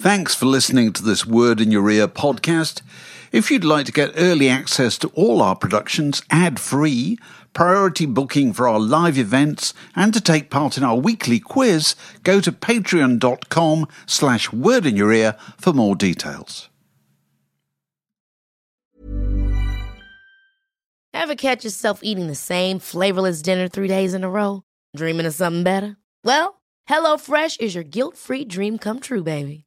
Thanks for listening to this Word in Your Ear podcast. If you'd like to get early access to all our productions ad free, priority booking for our live events, and to take part in our weekly quiz, go to patreon.com slash word in your ear for more details. Ever catch yourself eating the same flavorless dinner three days in a row? Dreaming of something better? Well, HelloFresh is your guilt-free dream come true, baby.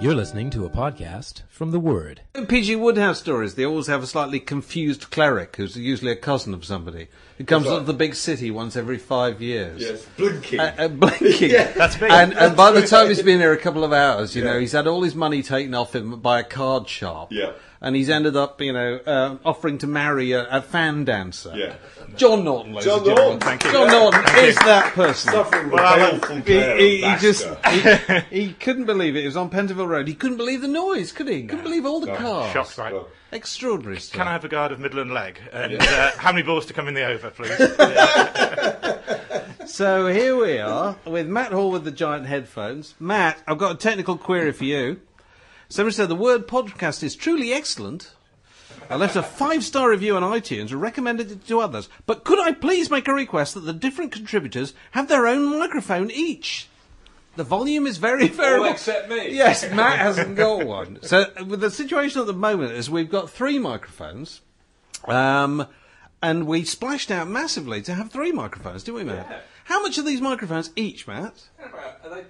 You're listening to a podcast from The Word. PG Woodhouse stories, they always have a slightly confused cleric who's usually a cousin of somebody who comes up to the big city once every five years. Yes, blinking. Uh, uh, blinking. That's me. And, and by the time he's been here a couple of hours, you know, he's had all his money taken off him by a card shop. Yeah. And he's ended up, you know, uh, offering to marry a, a fan dancer. Yeah. John Norton, ladies John and gentlemen. Norton. Thank you. John Norton is that person. Suffering Well, I- with baleful He, he, he just he, he couldn't believe it. It was on Pentonville Road. He couldn't believe the noise, could he? He couldn't believe all the cars. Shocked, right? Extraordinary stuff. Can I have a guard of Midland leg? And uh, how many balls to come in the over, please? So here we are with Matt Hall with the giant headphones. Matt, I've got a technical query for you. Somebody said the word podcast is truly excellent. I left a five star review on iTunes and recommended it to others. But could I please make a request that the different contributors have their own microphone each? The volume is very variable. except me. Yes, Matt hasn't got one. So with the situation at the moment is we've got three microphones. Um, and we splashed out massively to have three microphones, didn't we, Matt? How much are these microphones each, Matt? About Are they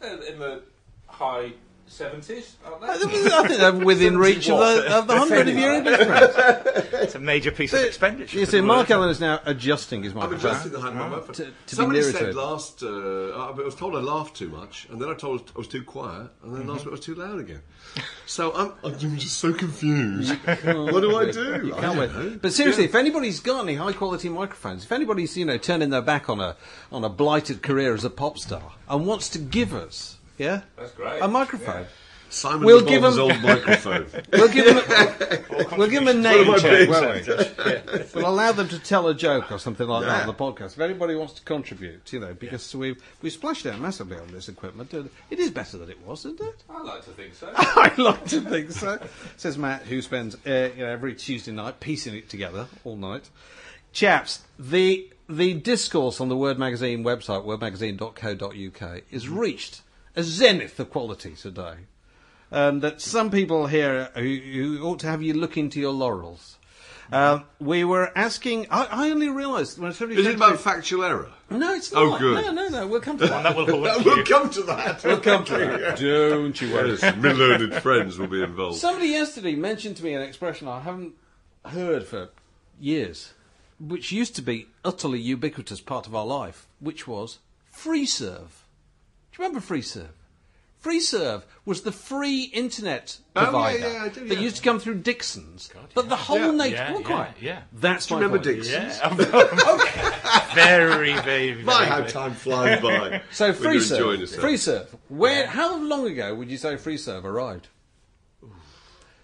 they're in the high 70s, aren't I think they're within reach of the, of the hundred of your indifference. it's a major piece of expenditure. You see, Mark. Allen is now adjusting his microphone. I'm adjusting the hand of microphone. To- to be Somebody nearer to said it. last, uh, I was told I laughed too much, and then I told I was too quiet, and then last bit I was too loud again. So I'm, I'm just so confused. what do I do? I Can't don't wait. But seriously, if anybody's got any high quality microphones, if anybody's you know turning their back on a on a blighted career as a pop star and wants to give us, yeah, That's great. a microphone, Simon We'll give Bon's him- old microphone. we'll give them a, we'll give them a name my check, bigs. won't we? We'll allow them to tell a joke or something like that on the podcast. If anybody wants to contribute, you know, because we've we splashed out massively on this equipment. It is better than it was, isn't it? I like to think so. I like to think so. Says Matt, who spends uh, you know, every Tuesday night piecing it together all night. Chaps, the the discourse on the Word Magazine website, wordmagazine.co.uk, is reached a zenith of quality today. Um, that some people here who, who ought to have you look into your laurels. Um, we were asking. I, I only realised when somebody Is said it to about me- factual error? No, it's not. Oh, good. No, no, no. We'll come to that. That will haunt we'll come to that. We'll come to that. Don't you worry. Yes, learned friends will be involved. Somebody yesterday mentioned to me an expression I haven't heard for years, which used to be utterly ubiquitous part of our life, which was free serve. Do you remember free serve? Free serve was the free internet Oh, yeah, provider yeah, I do, that used to come through Dixon's. but the whole Yeah. nature, Yeah, oh, well, yeah, quite. yeah. That's Do my you remember point. Dixon's? Very, very, very. My, how time flies by. So when free you're serve, free serve. Where? How long ago would you say free serve arrived?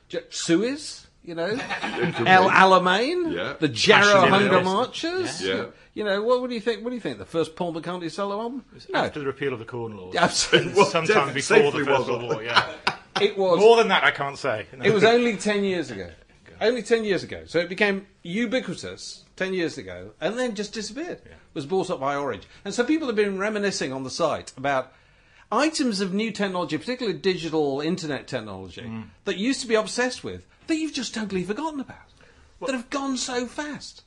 J- Suez, you know, El Alamein, Yeah. the Jarrow Hunger Hills. Marches. Yeah. You know, what, what do you think? What do you think? The first Paul McCartney solo album? No, After the repeal of the Corn Laws. absolutely. Well, Sometime before the First. World War, yeah. It was. More than that, I can't say. No. It was only ten years ago. Only ten years ago. So it became ubiquitous 10 years ago, and then just disappeared. Was bought up by Orange. And so people have been reminiscing on the site about items of new technology, particularly digital internet technology, Mm. that you used to be obsessed with, that you've just totally forgotten about, that have gone so fast.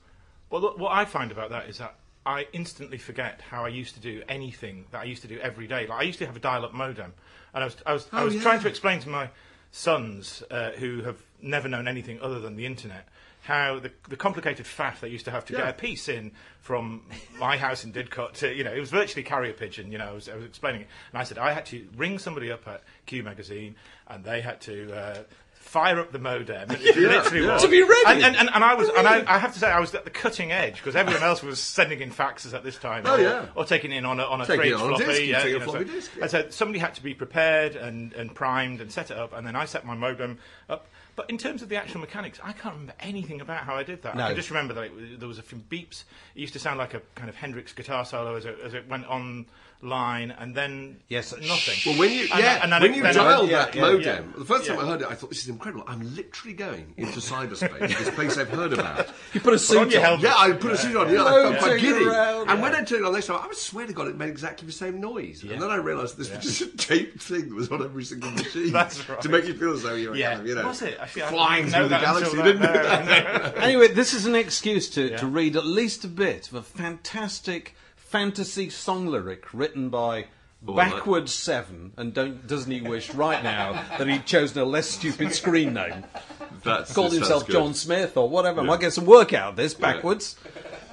Well, look, what I find about that is that I instantly forget how I used to do anything that I used to do every day. Like I used to have a dial-up modem, and I was I was I Oh, was yeah. trying to explain to my sons uh, who have never known anything other than the internet how the, the complicated faff they used to have to Yeah. get a piece in from my house in Didcot to, you know, it was virtually carrier pigeon, you know, I was, I was explaining it. And I said, I had to ring somebody up at Q Magazine and they had to uh, fire up the modem. It literally yeah. was. To be ready. And, and, and, and I was, and I, I have to say, I was at the cutting edge because everyone else was sending in faxes at this time. Oh, or, yeah. Or taking in on a, on a Taking it three-inch on a floppy. disc, yeah, take a you know, floppy so, disk, yeah. and so somebody had to be prepared and, and primed and set it up, and then I set my modem up. But in terms of the actual mechanics, I can't remember anything about how I did that. No. I can just remember that it, there was a few beeps. It used to sound like a kind of Hendrix guitar solo as it, as it went on line, and then Yes, nothing. Well, when you And yeah, then- and when it- you then- dialed yeah, that yeah, modem, yeah. the first time Yeah. I heard it, I thought this is incredible. I'm literally going into cyberspace, this place I've heard about. You put a suit on your helmet. Yeah, I put a suit on. Yeah, I felt quite giddy. around, and yeah. when I turned it on next time, I would swear to God, it made exactly the same noise. And then I realised this was just a taped thing that was on every single machine. That's right. To make you feel as though you were, Yeah. kind of, you know, Was it? Actually, I flying through the galaxy. Didn't that- it? no, no. Anyway, this is an excuse to, to read at least a bit of a fantastic fantasy song lyric written by Backwards Seven, and don't doesn't he wish right now that he'd chosen a less stupid screen name, That's, called himself good. John Smith or whatever. Might get some work out of this backwards.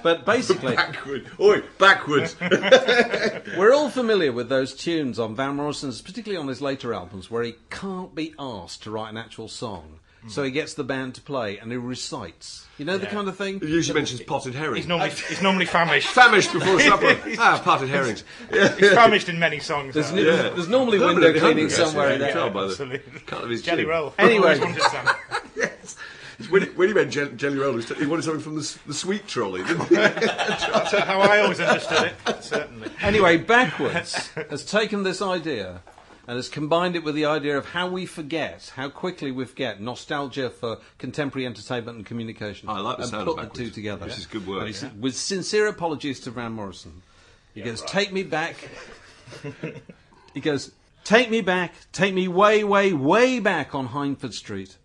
But basically, Backward. Oi, backwards. we're all familiar with those tunes on Van Morrison's, particularly on his later albums, where he can't be asked to write an actual song. So he gets the band to play and he recites. You know the kind of thing? He usually mentions potted herring. He's normally he's normally famished. Famished before supper. ah, potted herrings. He's famished in many songs. There's, now. n- Yeah. there's normally window cleaning hungry, somewhere in actually. there. Tell Absolutely. cut of his Jelly chin. roll. Anyway. Always wanted some. Yes. When he, when he meant jel- jelly roll, he wanted something from the, the sweet trolley, didn't he? That's how I always understood it. Certainly. Anyway, Backwards has taken this idea and has combined it with the idea of how we forget, how quickly we forget, nostalgia for contemporary entertainment and communication. I like the and sound put of the two together. This is good work. Said, With sincere apologies to Van Morrison. He goes, take me back. he goes, take me back, take me way, way, way back on Hindford Street.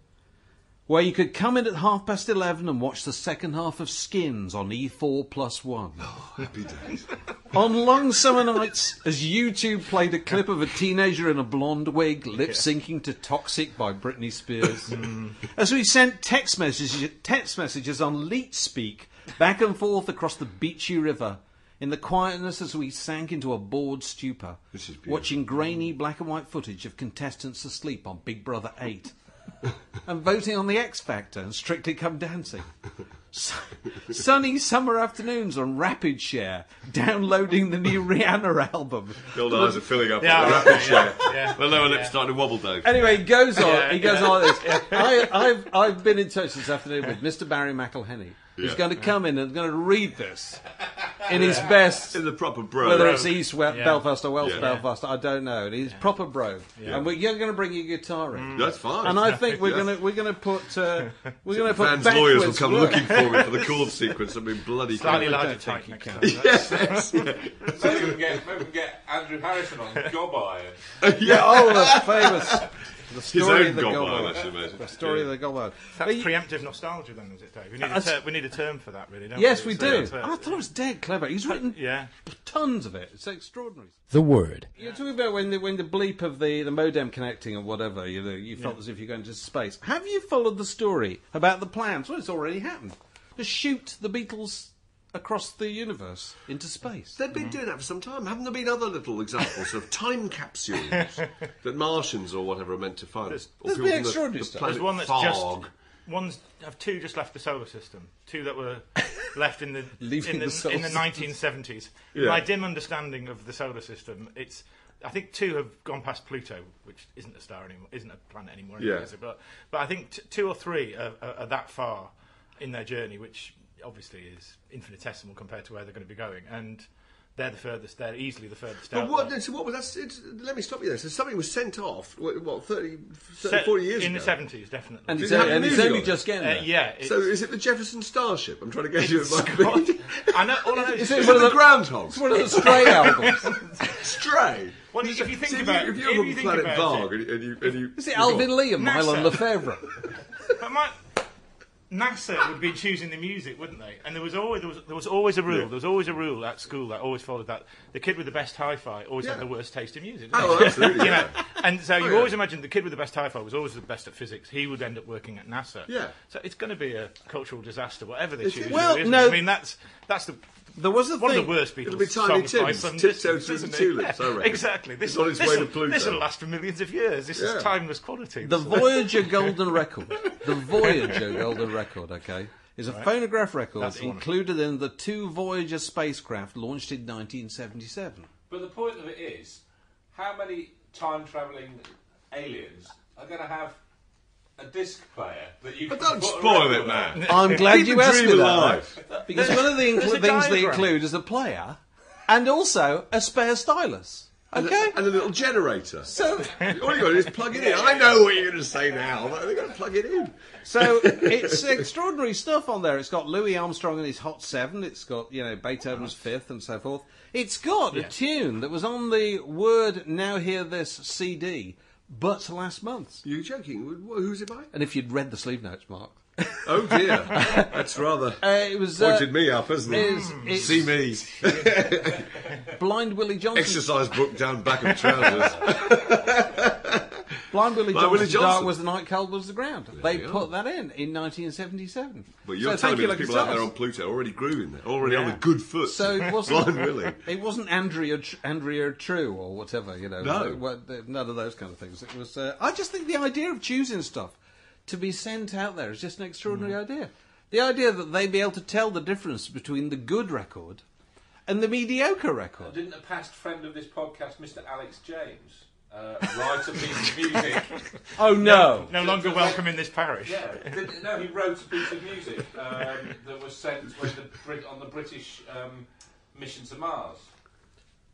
Where you could come in at half past eleven and watch the second half of Skins on E4 plus one. Oh, Happy days. On long summer nights, as YouTube played a clip of a teenager in a blonde wig lip syncing to Toxic by Britney Spears. Mm. as we sent text messages, text messages on Leet Speak back and forth across the beachy river. In the quietness as we sank into a bored stupor, watching grainy black and white footage of contestants asleep on Big Brother 8, and voting on the X Factor and Strictly Come Dancing. Su- Sunny summer afternoons on Rapid Share, downloading the new Rihanna album. The old eyes are filling up Yeah, on the right, rapid yeah, share. yeah. The lower lip's starting to wobble, Dave. Anyway, he goes on. Yeah, he goes yeah. on like this. I, I've I've been in touch this afternoon with Mr. Barry McElhenney. He's Yeah. going to come in and going to read this in his best. In the proper bro. Whether it's East we- Yeah. Belfast or West Yeah. Belfast, I don't know. He's proper bro, and we're, you're going to bring your guitar in. That's fine. And I think we're Yeah. going to we're going to put uh, we're going to put Fans' lawyers will come work- looking for me for the chord sequence. I've been bloody Slightly clever. larger think type you next can. time. Yes. yeah. Maybe we can get, maybe we can get Andrew Harrison on Gob Iron. Yeah, oh, the famous. The story own of the gob Goblin. iron, I. The story of the Goblin. That's But you- preemptive nostalgia, then, is it, Dave? We need, a ter- we need a term for that, really, don't Yes, we? we do. that's. I thought it was dead clever. He's uh, written Yeah. tons of it. It's extraordinary. The Word. You're talking about when the, when the bleep of the, the modem connecting or whatever, you know, you felt as if you're going to space. Have you followed the story about the plans? Well, it's already happened. To shoot the Beatles across the universe into space. They've been doing that for some time. Haven't there been other little examples of time capsules that Martians or whatever are meant to find? There's- Or there's people been from the- extraordinary the stuff. planet There's one that's Fog. just one's have two just left the solar system. Two that were left in the Leaving in the, the solar in the system. 1970s. Yeah. My dim understanding of the solar system, it's I think two have gone past Pluto, which isn't a star anymore, isn't a planet anymore. Anyway, Yeah. is it? But but I think t- two or three are, are, are that far in their journey, which obviously is infinitesimal compared to where they're going to be going. And they're the furthest. They're easily the furthest But out. what? there. So what was that? Let me stop you there. So something was sent off. What, what 30, 30 Se- 40 years in ago? the seventies, definitely. And it's, it and it's only on just getting Uh, there. yeah. So is it the Jefferson Starship? I'm trying to get you at my I know. All I know Is is, it Is one of the the- Groundhogs? It's one of the Stray albums. Stray. Well, if you think See, about- if if you're you on think Planet about Varg it- and, you- and you, and you, Is it Alvin Lee and NASA. Mylon Lefebvre? but my, NASA would be choosing the music, wouldn't they? And there was always there was, there was always a rule. Yeah. There was always a rule at school that always followed that the kid with the best hi-fi always Yeah. had the worst taste in music. Oh, absolutely, you yeah. know, and so you oh, yeah. always imagine the kid with the best hi-fi was always the best at physics. He would end up working at NASA. Yeah. So it's going to be a cultural disaster, whatever they choose. it? Well, really, isn't no. it? I mean that's that's the. There was a One thing. of the worst Beatles It'll be Tiny songs by Tim's, some distance, Through the isn't it? Tulips, Yeah, reckon. exactly. This It's on its way to Pluto. This will last for millions of years. This Yeah. is timeless quality. The This is- Voyager Golden Record, the Voyager Golden Record, okay, is a phonograph record That's the one. included in the two Voyager spacecraft launched in 1977. But the point of it is, how many time travelling aliens are going to have a disc player that you But can don't put spoil record it, on? man. I'm glad Keep you the asked dream me that alive. though, because one of the There's a things they diagram. include is a player and also a spare stylus. And, Okay, a, and a little generator. so All you got to do is plug it in. I know what you're going to say now, but they've got to plug it in. So it's extraordinary stuff on there. It's got Louis Armstrong and his Hot Seven. It's got you know Beethoven's Fifth and so forth. It's got a tune that was on the Word Now Hear This CD, but last month. You're joking. Who's it by? And if you'd read the sleeve notes, Mark, Oh dear, that's rather uh, it was uh, pointed me up, hasn't it? is- it's- See me, Blind Willie Johnson. exercise book down back of trousers. Blind Willie Blind Johnson. Willie Dark was the night, cold was the ground. They you put are. that in in 1977. But you're so telling thank me you, there's Lucky people out there on Pluto already grooving there, already on Yeah. the good foot. So it wasn't Blind Willie. It wasn't Andrea Andrea True or whatever, you know. No. none of those kind of things. It was. Uh, I just think the idea of choosing stuff to be sent out there is just an extraordinary Mm. idea. The idea that they'd be able to tell the difference between the good record and the mediocre record. Didn't a past friend of this podcast, Mr. Alex James, uh, write a piece of music? Oh no! no longer welcome in this parish. Yeah, did, no, he wrote a piece of music um, that was sent when the Brit- on the British um, mission to Mars.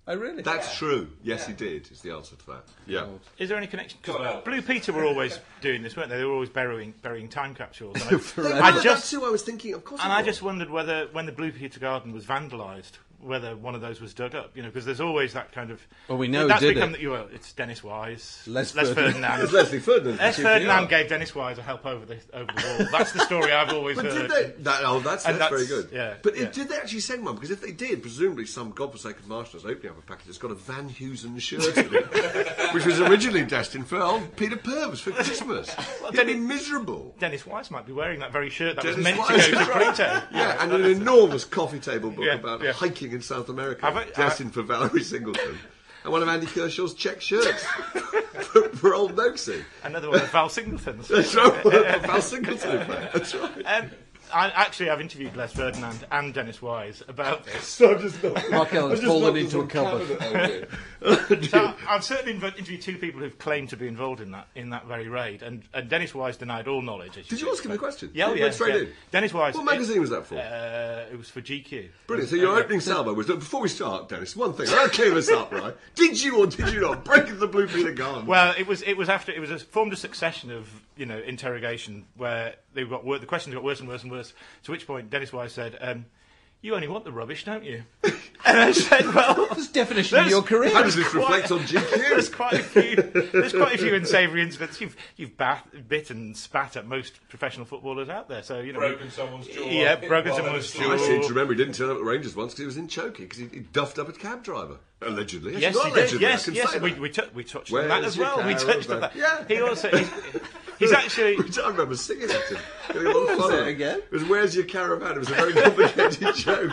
Oh really? That's true. Yes, he did. Is the answer to that? Yeah. Is there any connection? 'cause Got out. Blue Peter were always doing this, weren't they? They were always burying burying time capsules. I, I just that's who I was thinking. Of course. and I just wondered whether when the Blue Peter Garden was vandalised, whether one of those was dug up. You know, because there's always that kind of. Well, we know who that's did become it. that you were. It's Dennis Wise, Les Les Ferdinand. Ferdinand. It's Leslie Ferdinand. Les Ferdinand gave Dennis Wise a help over the over the wall. That's the story I've always But heard. did they? That, oh, that's, that's, that's- very good. yeah, but yeah. It, did they actually send one? Because if they did, presumably some godforsaken marshal is opening up a package that's got a Van Heusen shirt in it, which was originally destined for old Peter Purves for Christmas. Well, He'd miserable. Dennis Wise might be wearing that very shirt that Dennis was meant Wise, to go to right. Pluto. Yeah, and an enormous coffee table book about yeah. In South America, I- destined for Valerie Singleton. And one of Andy Kershaw's check shirts for, for old Noxie. Another one of Val Singleton's. That's right, Val Singleton, in fact. That's right. Um, I actually I've interviewed Les Ferdinand and Dennis Wise about this. So I've just thought, Mark Ellen's just fallen into a cupboard. so I've certainly interviewed two people who've claimed to be involved in that in that very raid, and, and Dennis Wise denied all knowledge. as Did you ask him the question? Yeah, oh, yeah, went straight yeah. in? Dennis Wise. What magazine was that for? Uh, it was for GQ. Brilliant. So your opening salvo was look, before we start, Dennis. One thing, I'll clear this up, right? Did you or did you not break the Blue Peter Garden? Well, it was it was after it was a, formed a succession of you know interrogation where they got wor- the questions got worse and worse and worse. To which point Dennis Wise said, um, "You only want the rubbish, don't you?" and I said, "Well." That's definition of your career. How does this reflect on There's GQ? quite a few. There's quite a few unsavoury incidents. You've you've bat, bit and spat at most professional footballers out there. So you know, Broken someone's jaw. Yeah, broken someone's they were I jaw. seem to remember he didn't turn up at the Rangers once because he was in Chokey because he, he duffed up a cab driver allegedly. Actually, Yes, he did. allegedly, I Yes, yes. We we, tou- we touched Where's on that as your well. We touched on that. Yeah. He also he's, he's actually Which I remember singing it to him. Getting a lot of What was it again? It was "Where's your caravan?" It was a very complicated joke.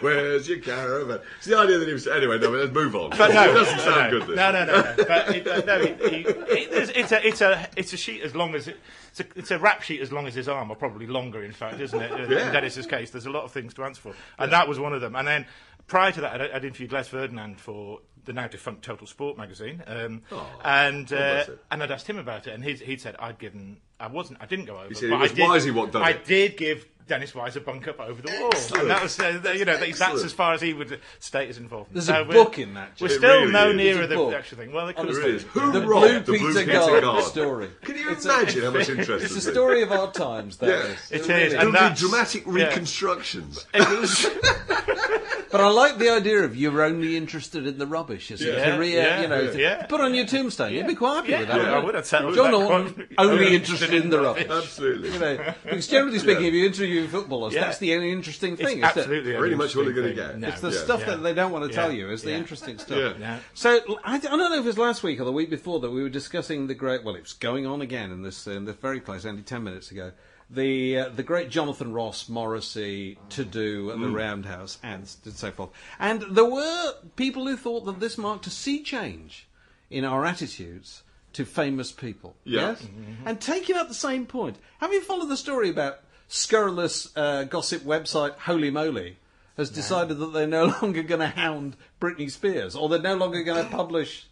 Where's your caravan? It's the idea that he was. Anyway, no, let's move on. But no, it doesn't sound no, good. This. No, no, no, no. But it, uh, no, he, he, it, it's a, it's a, it's a sheet as long as it, it's a, it's a rap sheet as long as his arm, or probably longer, in fact, isn't it? Yeah. In Dennis's case, there's a lot of things to answer for, and that was one of them. And then prior to that, I'd, I'd interviewed Les Ferdinand for the now defunct Total Sport magazine, um, Oh, and uh, and I'd asked him about it, and he'd, he'd said I'd given I wasn't. I didn't go over. said but it was I did, Wisey what done I it. did give Dennis Wise a bunk up over the wall, Excellent. and that was uh, you know that's, that's as far as he would state his involvement. There's So a we're- book in that, We're still really no is. nearer There's the book. actual thing. Well, it could Honestly. Really. Who The robbed Blue the Blue Pizza Pizza Guard Guard? story. Can you It's a- imagine how much interest It's a there's story of our times, that Yeah. is. It is, really and There'll be that's- dramatic reconstructions. It But I like the idea of you're only interested in the rubbish as a Yeah, career, yeah, you know. yeah. Yeah. Put on your tombstone. You'd be quite happy Yeah, with that. I wouldn't would. you? I'd John that Norton, quote. only interested in the rubbish. Absolutely. You know, because generally speaking, Yeah. if you interview footballers, Yeah. that's the only interesting thing. isn't it? absolutely Pretty much what an you're gonna get. thing. It's the Yeah. stuff Yeah. that they don't want to tell you is the Yeah. interesting stuff. Yeah. Yeah. So I, I don't know if it was last week or the week before that we were discussing the great. Well, it was going on again in this in this very place only ten minutes ago. The uh, the great Jonathan Ross Morrissey to do at the Roundhouse and so forth. And there were people who thought that this marked a sea change in our attitudes to famous people. Yeah. Yes? And taking up the same point, have you followed the story about scurrilous uh, gossip website Holy Moly? Has decided that they're no longer going to hound Britney Spears, or they're no longer going to publish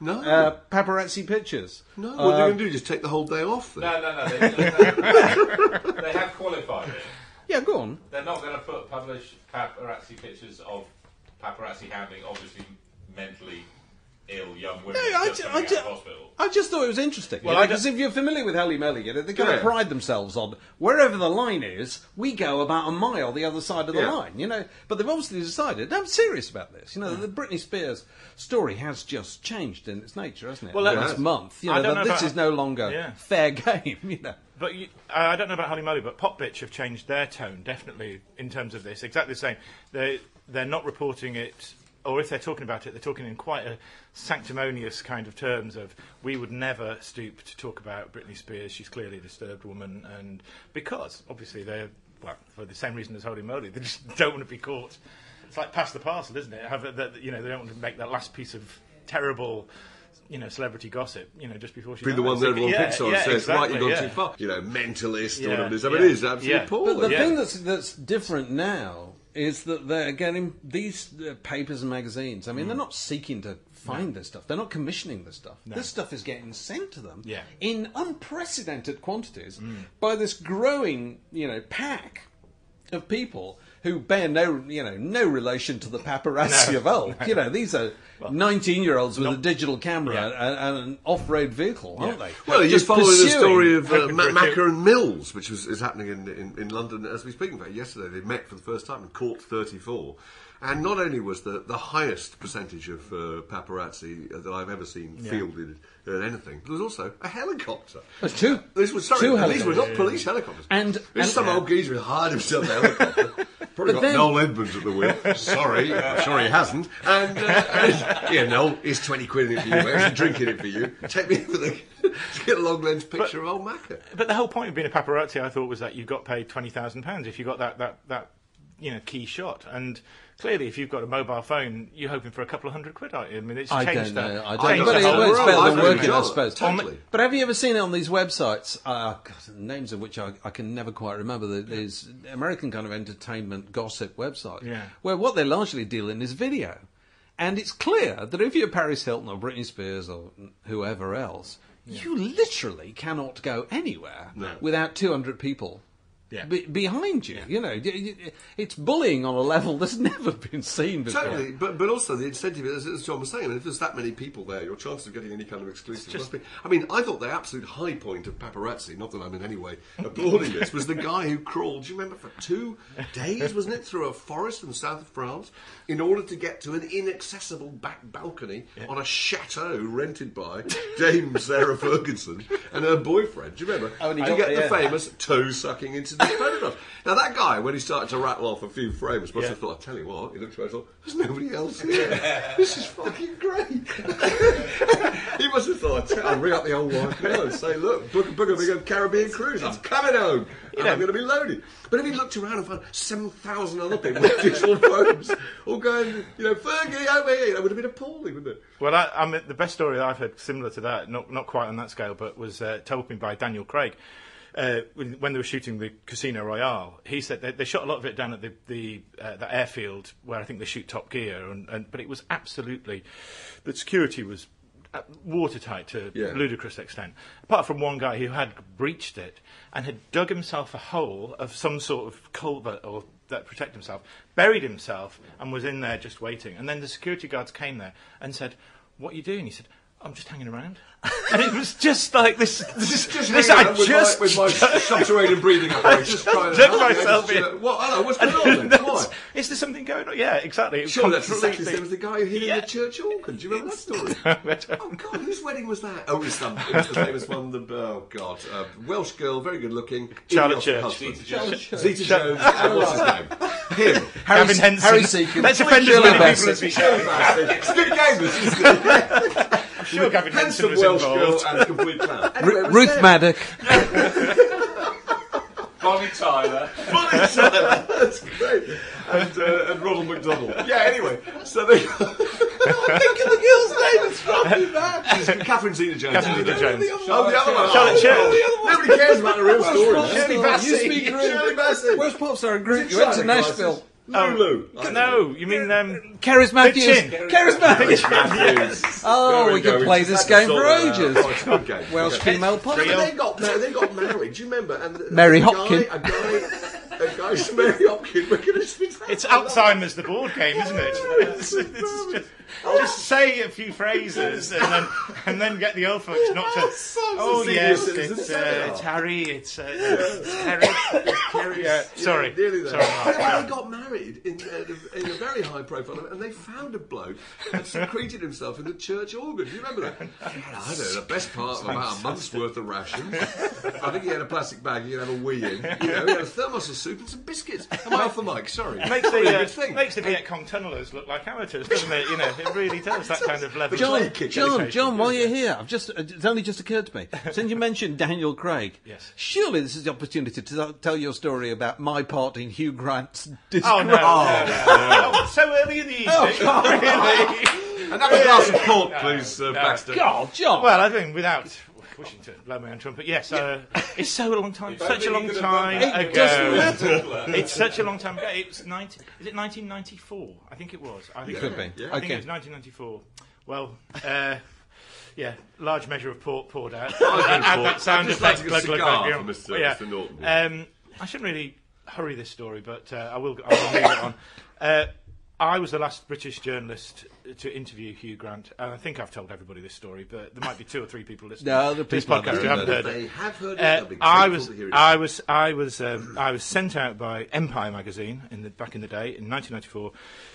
No. uh, paparazzi pictures. no. What are they going to do? Just take the whole day off then? No, no, no. They, they, they have qualified it. Yeah, go on. They're not going to put publish paparazzi pictures of paparazzi hounding obviously mentally ill young women No, I just ju- I ju- hospital. I just thought it was interesting. Well, Well, I because if you're familiar with Holy Moly, you know, they kind Yeah. of pride themselves on wherever the line is, we go about a mile the other side of the Yeah. line, you know. But they've obviously decided, I'm serious about this. You know, the Britney Spears story has just changed in its nature, hasn't it? Well, in the month. You know, know this about- is no longer Yeah. fair game, you know. But you, I I don't know about Holy Moly, but Pop Bitch have changed their tone definitely in terms of this. Exactly the same. They they're not reporting it, or if they're talking about it, they're talking in quite a sanctimonious kind of terms of we would never stoop to talk about Britney Spears. She's clearly a disturbed woman, and because obviously they're well for the same reason as Holy Moly, they just don't want to be caught. It's like pass the parcel, isn't it? Have it, that, you know they don't want to make that last piece of terrible. You know, celebrity gossip. You know, just before she Be the dies. one that everyone Yeah, picks on yeah, and says, right, you've gone yeah. too far. You know, mentalist or whatever it is. I mean, yeah, it is absolutely yeah. But the Yeah. thing that's that's different now is that they're getting these uh, papers and magazines. I mean, Mm. they're not seeking to find this stuff. They're not commissioning this stuff. This stuff is getting sent to them Yeah. in unprecedented quantities Mm. by this growing, you know, pack of people who bear no, you know, no relation to the paparazzi No, of old. You know, these are nineteen-year-olds with a digital camera Yeah. and, and an off-road vehicle, aren't they? Well, you're Just following the story of uh, hoping Ma- for a Macca and Mills, which was, is happening in, in, in London as we speak. In fact, yesterday they met for the first time in Court 34. And not only was the, the highest percentage of uh, paparazzi uh, that I've ever seen fielded at anything, there was also a helicopter. There's two. This was sorry, Two and these were not police helicopters. And- this and- is some old geezer who hired himself a helicopter. Probably got then- Noel Edmonds at the wheel. Sorry, I'm sure he hasn't. And, uh, and yeah, Noel, here's twenty quid in it for you. We're actually drinking it for you. Take me for the to get a long lens picture of old Macca. But the whole point of being a paparazzi, I thought, was that you got paid twenty thousand pounds if you got that, that, that you know key shot. And clearly, if you've got a mobile phone, you're hoping for a couple of hundred quid, aren't you? I mean, it's I changed don't that. know. I don't. But the it, whole well, it's world, better than working. I suppose. Totally. But have you ever seen it on these websites? Uh, God, names of which I, I can never quite remember. There- There's American kind of entertainment gossip websites, Yeah. where what they largely deal in is video, and it's clear that if you're Paris Hilton or Britney Spears or whoever else, you literally cannot go anywhere without 200 people. Yeah. Be, behind you, you know, it's bullying on a level that's never been seen before. Totally, but but also the incentive, as, as John was saying, if there's that many people there, your chances of getting any kind of exclusive must be. I mean, I thought the absolute high point of paparazzi, not that I'm in any way applauding this, was the guy who crawled. Do you remember for two days, wasn't it, through a forest in the south of France, in order to get to an inaccessible back balcony on a chateau rented by Dame Sarah Ferguson and her boyfriend. Do you remember? Oh, and he to got- get the famous toe sucking photographs. Now that guy, when he started to rattle off a few frames, must have thought, "I tell you what," he looked around and thought, "There's nobody else here. this is fucking great." he must have thought, "I'll ring up the old wife now and say, look, book, book a big Caribbean cruise. I'm coming home, and I'm going to be loaded." But if he looked around and found seven thousand other people with digital phones, all going, you know, Fergie over here, that would have been appalling, wouldn't it? Well, I, I mean, the best story I've heard similar to that, not not quite on that scale, but was uh, told me by Daniel Craig. Uh, when, when they were shooting the Casino Royale, he said they, they shot a lot of it down at the the, uh, the airfield where I think they shoot Top Gear, and, and but it was absolutely the security was uh, watertight to Yeah. ludicrous extent. Apart from one guy who had breached it and had dug himself a hole of some sort of culvert or that protect himself, buried himself, and was in there just waiting. And then the security guards came there and said, "What are you doing?" He said. I'm just hanging around, and it was just like this. This, Just this hanging I with, just my, with my subterranean breathing apparatus. Just trying to Dug help you, myself in. uh, What? Hello, what's going on then? Why? That's- Is there something going on? Yeah, exactly. It was Sure, that's exactly the same as the guy who hid in the church organ. Do you remember that story? Better. Oh God, whose wedding was that? Oh, it was, some, it was the famous one. The oh God, uh, Welsh girl, very good looking. Charlotte idiotic Church. husband. Zeta Jones. Zeta Jones. and what's his name? Him. Gavin Henson. Harry Seacombe. Let's offend as many people as we can. it's a good game, this isn't it? I'm sure Gavin Henson Handsome was Welsh involved. girl and a complete clown. Anyway, it was Ruth them. Maddock. Bonnie Tyler. Bonnie Tyler. That's great. And, uh, and Ronald McDonald. Yeah, anyway, so they. I think of the girl's name, it's from that. Catherine Zeta Jones. Catherine Zeta-Jones. Oh, the other one. Charlotte Oh, Church. Nobody cares about the real story. Shirley Used Bassey. to be group. Shirley Bassey. Welsh pop star group. You went to Nashville. Crisis? Lulu. No, you mean um, Keris Matthews. Chin. Keris Matthews. Matthews. Oh, There we go. could play this game for sort that out. ages. Oh, it's a good game. Welsh female But pop. they got they got married. Do you remember? And the- Mary a guy- Hopkin. A guy, Mary Hopkin. We're going to it's Alzheimer's the board game, isn't it? It's, it's just, just say a few phrases and then and then get the old folks not to. Oh yes, it's, uh, it's Harry. It's, uh, it's Harry. Harry. Yeah, sorry. nearly there. Sorry, Mark. They got married in, uh, in a very high profile, and they found a bloke that secreted himself in the church organ. Do you remember that? I don't know. The best part of about a month's worth of rations. I think he had a plastic bag he could have a wee in. You know, he had a thermos of soup and some biscuits. Am I'm off the mic. Sorry. Makes Really the, good uh, thing. makes the Viet Cong tunnellers look like amateurs, doesn't it? You know, it really does that kind of level. John, of John, dedication. John, while you're here, I've just, it's only just occurred to me. Since you mentioned Daniel Craig, Yes. surely this is the opportunity to tell- tell your story about my part in Hugh Grant's disc Oh no! no, no, no. Oh, so early in the evening, Oh, really? Another glass of port, please, uh, Baxter. God, John. Well, I think without wishing to blow my own trumpet, yes, uh, it's so a long time, such a long time It ago. doesn't It's such a long time ago. It's 19, is it 1994? I think it was. I think Could it, be. I think Okay. it was 1994. Well, uh, yeah, large measure of port poured out. Add that sound I'd just effect. like a glug, glug, cigar glug, for yeah. Mr. Yeah. Mr. Norton. Um, I shouldn't really hurry this story, but uh, I will. I will move it on. Uh, I was the last British journalist to interview Hugh Grant, and I think I've told everybody this story, but there might be two or three people listening No, the to this podcast who haven't haven't heard heard They it. have heard it. Uh, They'll I was, it. I was, I was, um, I was sent out by Empire magazine in the back in the day in 1994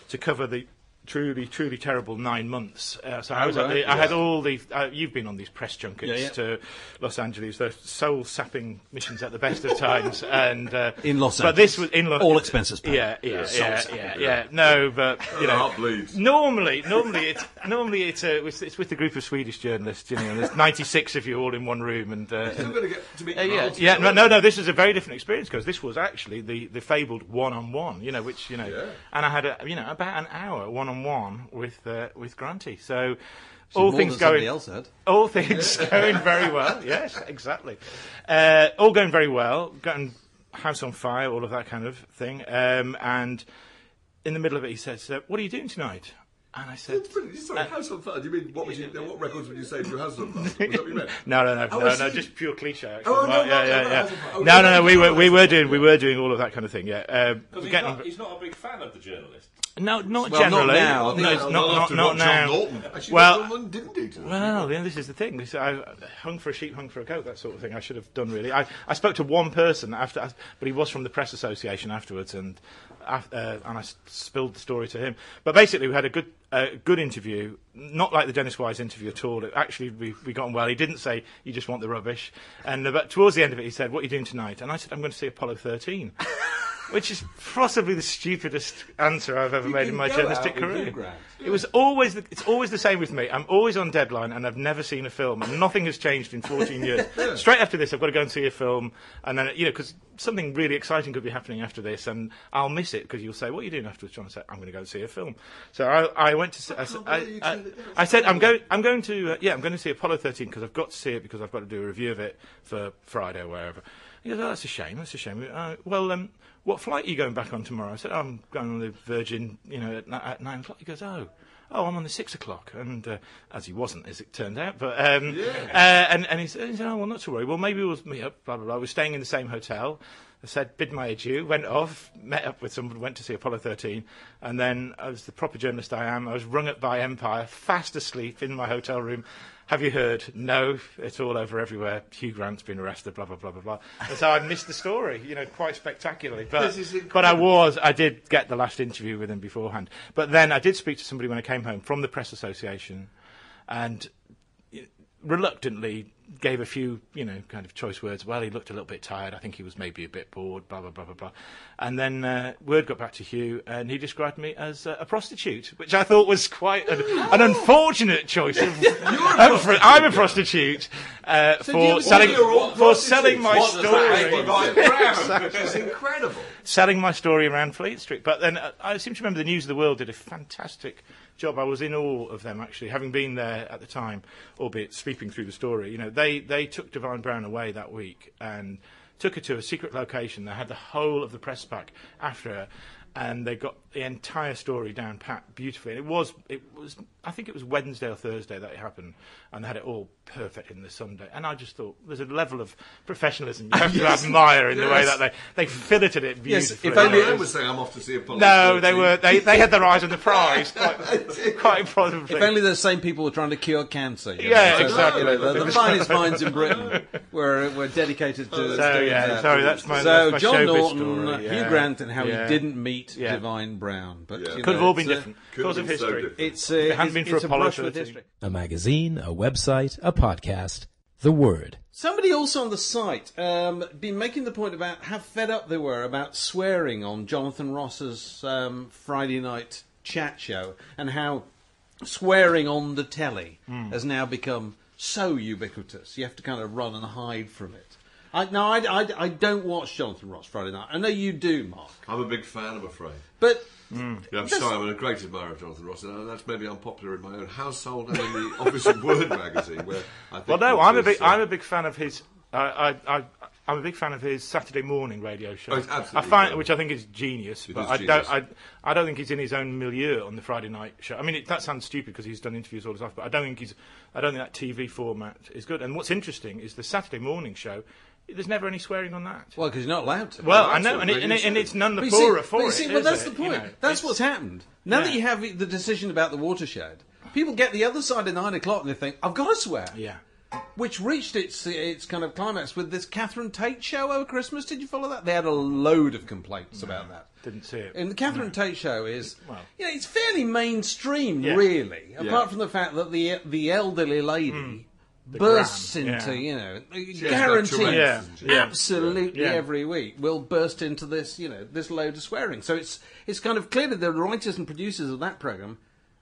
to cover the truly, truly terrible nine months. Uh, so I was, right, the, I had all the. Uh, you've been on these press junkets Yeah, yeah. to Los Angeles, those soul-sapping missions at the best of times, and uh, In Los Angeles. But this was in Los All expenses paid. Yeah, yeah, yeah, yeah, yeah. yeah. No, but you know, heart bleeds. normally, normally it's normally it's, uh, it's it's with a group of Swedish journalists. You know, and there's 96 of you all in one room, and. Uh, Still and going to get to meet uh, yeah, Miles yeah, no, no, no. This is a very different experience because this was actually the, the fabled one-on-one. You know, which you know, Yeah. and I had a, you know about an hour one-on-one with uh, with Granty. So all More things than somebody going, else had. all things going very well. Yes, exactly. Uh, all going very well. Gotten house on fire, all of that kind of thing. Um, and in the middle of it, he says, uh, "What are you doing tonight?" And I said, That's brilliant. Sorry, house on fire. Do you mean what would you? What records would you say to your house on fire? Was that what you meant? No, no, no, Oh, no, no, just pure cliche. Actually. Oh, no, Well, no, yeah, no, yeah, no, yeah. no, no, No, no, no. no, We no, were, no, we no, were doing, we were doing all of that kind of thing. Yeah. Um, Because he's, getting- not- he's not a big fan of the journalist. No, not Well, not generally. now. No, not, not, not John now. Actually, Well, didn't do to. Well, this is the thing. This, I hung for a sheep, hung for a goat, that sort of thing. I should have done really. I, I spoke to one person after, but he was from the press association afterwards, and uh, and I spilled the story to him. But basically, we had a good uh, good interview, not like the Dennis Wise interview at all. It, actually, we we got on well. He didn't say you just want the rubbish, and uh, but towards the end of it, he said, "What are you doing tonight?" And I said, "I'm going to see Apollo 13." Which is possibly the stupidest answer I've ever made in my journalistic career. Grant. It was always the, it's always the same with me. I'm always on deadline, and I've never seen a film, and nothing has changed in 14 years. Straight after this, I've got to go and see a film, and then you know because something really exciting could be happening after this, and I'll miss it because you'll say, "What are you doing afterwards?" John I said, "I'm going to go and see a film." So I, I went to. I, I, you I, turned it down. I said, "I'm going. I'm going to. Uh, yeah, I'm going to see Apollo 13 because I've got to see it because I've got to do a review of it for Friday or wherever." He goes, "Oh, that's a shame. That's a shame." Uh, well, um, what flight are you going back on tomorrow? I said, "I'm going on the Virgin. You know, at, at nine o'clock." He goes, "Oh." oh, I'm on the six o'clock, and uh, as he wasn't, as it turned out, but um, uh, and and he said, he said, oh, well, not to worry. Well, maybe we'll meet up. Blah blah blah. We're staying in the same hotel. I said, bid my adieu, went off, met up with someone, went to see Apollo 13, and then, as the proper journalist I am, I was rung up by Empire, fast asleep in my hotel room. Have you heard? No, it's all over everywhere. Hugh Grant's been arrested, blah, blah, blah, blah, blah. And so I missed the story, you know, quite spectacularly. But, but I was, I did get the last interview with him beforehand. But then I did speak to somebody when I came home from the Press Association, and reluctantly gave a few, you know, kind of choice words. Well, he looked a little bit tired. I think he was maybe a bit bored. Blah blah blah blah blah. And then uh, word got back to Hugh, and he described me as uh, a prostitute, which I thought was quite an, an unfortunate choice. Of, I'm, fr- I'm a prostitute uh, do for selling for selling my. What story. It's incredible. selling my story around Fleet Street. But then uh, I seem to remember the News of the World did a fantastic job. I was in awe of them actually, having been there at the time, albeit sweeping through the story. You know, they they took Divine Brown away that week and took her to a secret location. They had the whole of the press pack after her. And they got the entire story down pat beautifully. And it was, it was, I think it was Wednesday or Thursday that it happened, and they had it all perfect in the Sunday. And I just thought there's a level of professionalism you have to admire in the way that they they filleted it Yes, beautifully. if only- I was saying I'm off to see Apollo. No, they were. They, they had their eyes on the prize, quite, quite probably. If only those same people were trying to cure cancer. you Yeah, know, so, exactly. You know, the, the finest minds in Britain were, were dedicated to. Oh, so, doing yeah, that. sorry, that's my- So that's my John Norton, story, Hugh yeah. Grant, and how Yeah. he didn't meet Yeah. Divine Brown. But Yeah. you Could know, have all been different. could Cause of been so history. It's, uh, it hadn't been for it's a Apollo brush with history. A magazine, a website, a podcast. The Word. Somebody also on the site um, been making the point about how fed up they were about swearing on Jonathan Ross's um, Friday night chat show and how swearing on the telly has now become so ubiquitous. You have to kind of run and hide from it. I, no, I, I, I don't watch Jonathan Ross Friday night. I know you do, Mark. I'm a big fan, I'm afraid. But Yeah, I'm That's- sorry, I'm a great admirer of Jonathan Ross, and that's maybe unpopular in my own household and in the office of Word magazine, where I think Well, no, I'm a big. uh, I'm a big fan of his. I, I, I, I'm a big fan of his Saturday morning radio show. Oh, it's I find, which I think is genius, It but is I genius. don't. I, I don't think he's in his own milieu on the Friday night show. I mean, it, that sounds stupid because he's done interviews all his life, but I don't think he's. I don't think that TV format is good. And what's interesting is the Saturday morning show. There's never any swearing on that. well, because you're not allowed to. Well, I know, and, it, and, it, and it's none the But you see- poorer for but you it. see, well, that's it? the point. You know, that's what's happened. Now that you have the decision about the watershed, people get the other side at nine o'clock and they think, "I've got to swear." Yeah. Which reached its its kind of climax with this Catherine Tate show over Christmas. Did you follow that? They had a load of complaints about that. Didn't see it. And the Catherine Tate show is, Well. you know, it's fairly mainstream, Yeah. really. Apart Yeah. from the fact that the the elderly lady Hmm. Bursts gram, into, yeah. you know, got guaranteed, Yeah, hasn't she? yeah. absolutely Yeah. every week will burst into this, you know, this load of swearing. So it's it's kind of clear that the writers and producers of that program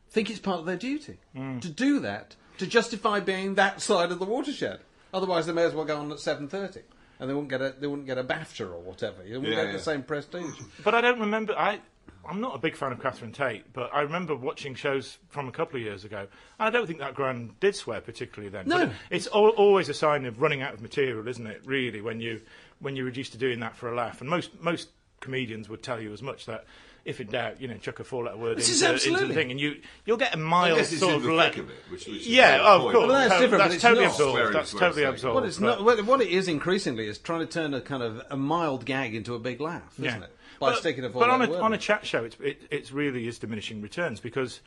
think it's part of their duty Hmm. to do that to justify being that side of the watershed. Otherwise, they may as well go on at seven thirty, and they wouldn't get a they wouldn't get a BAFTA or whatever. They wouldn't Yeah, get the same prestige. But I don't remember. I I'm not a big fan of Catherine Tate, but I remember watching shows from a couple of years ago. I don't think that Gran did swear particularly then. No. But it's al- always a sign of running out of material, isn't it? Really, when you when you're reduced to doing that for a laugh, and most most comedians would tell you as much that. If in doubt, you know, chuck a four-letter word This into, is into the thing, and you you'll get a mild sort of the le- of it, which, which yeah, oh, of course. Well, that's To- different, That's totally not. absolved. That's totally sake. absolved. What it's not, what what it is increasingly is trying to turn a kind of a mild gag into a big laugh, isn't it? By but, sticking a but on a, on a chat show, it's, it it's really is diminishing returns because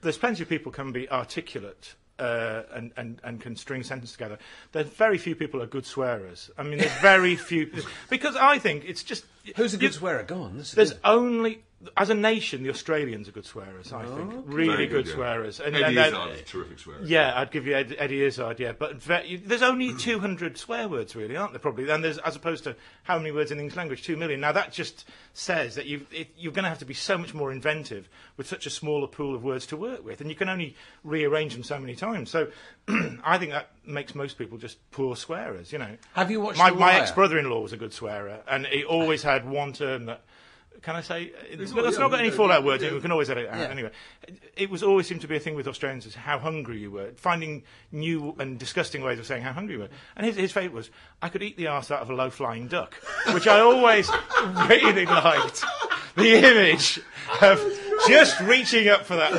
there's plenty of people can be articulate uh, and, and, and can string sentences together. There's very few people are good swearers. I mean, there's very few because I think it's just Who's a good you- swearer? Go on. This There's good. only as a nation, the Australians are good swearers. I think oh, really Very good, good, yeah. swearers. And, Eddie and then- Izzard is a terrific swearer. yeah, I'd give you Ed, Eddie Izzard, yeah. But ve- there's only 200 swear words, really, aren't there? Probably. And there's, as opposed to how many words in the English language? Two million. Now that just says that you it, you're going to have to be so much more inventive with such a smaller pool of words to work with, and you can only rearrange them so many times. So I think that makes most people just poor swearers. You know. Have you watched my The my ex brother-in-law was a good swearer, and he always had one term that. Can I say? It's, all- it's yeah, not got any yeah, fallout words. it, yeah. We can always edit it out. Yeah. Anyway, it, it was always seemed to be a thing with Australians is how hungry you were, finding new and disgusting ways of saying how hungry you were. And his, his favourite was, I could eat the arse out of a low-flying duck, which I always really liked. The image of just reaching up for that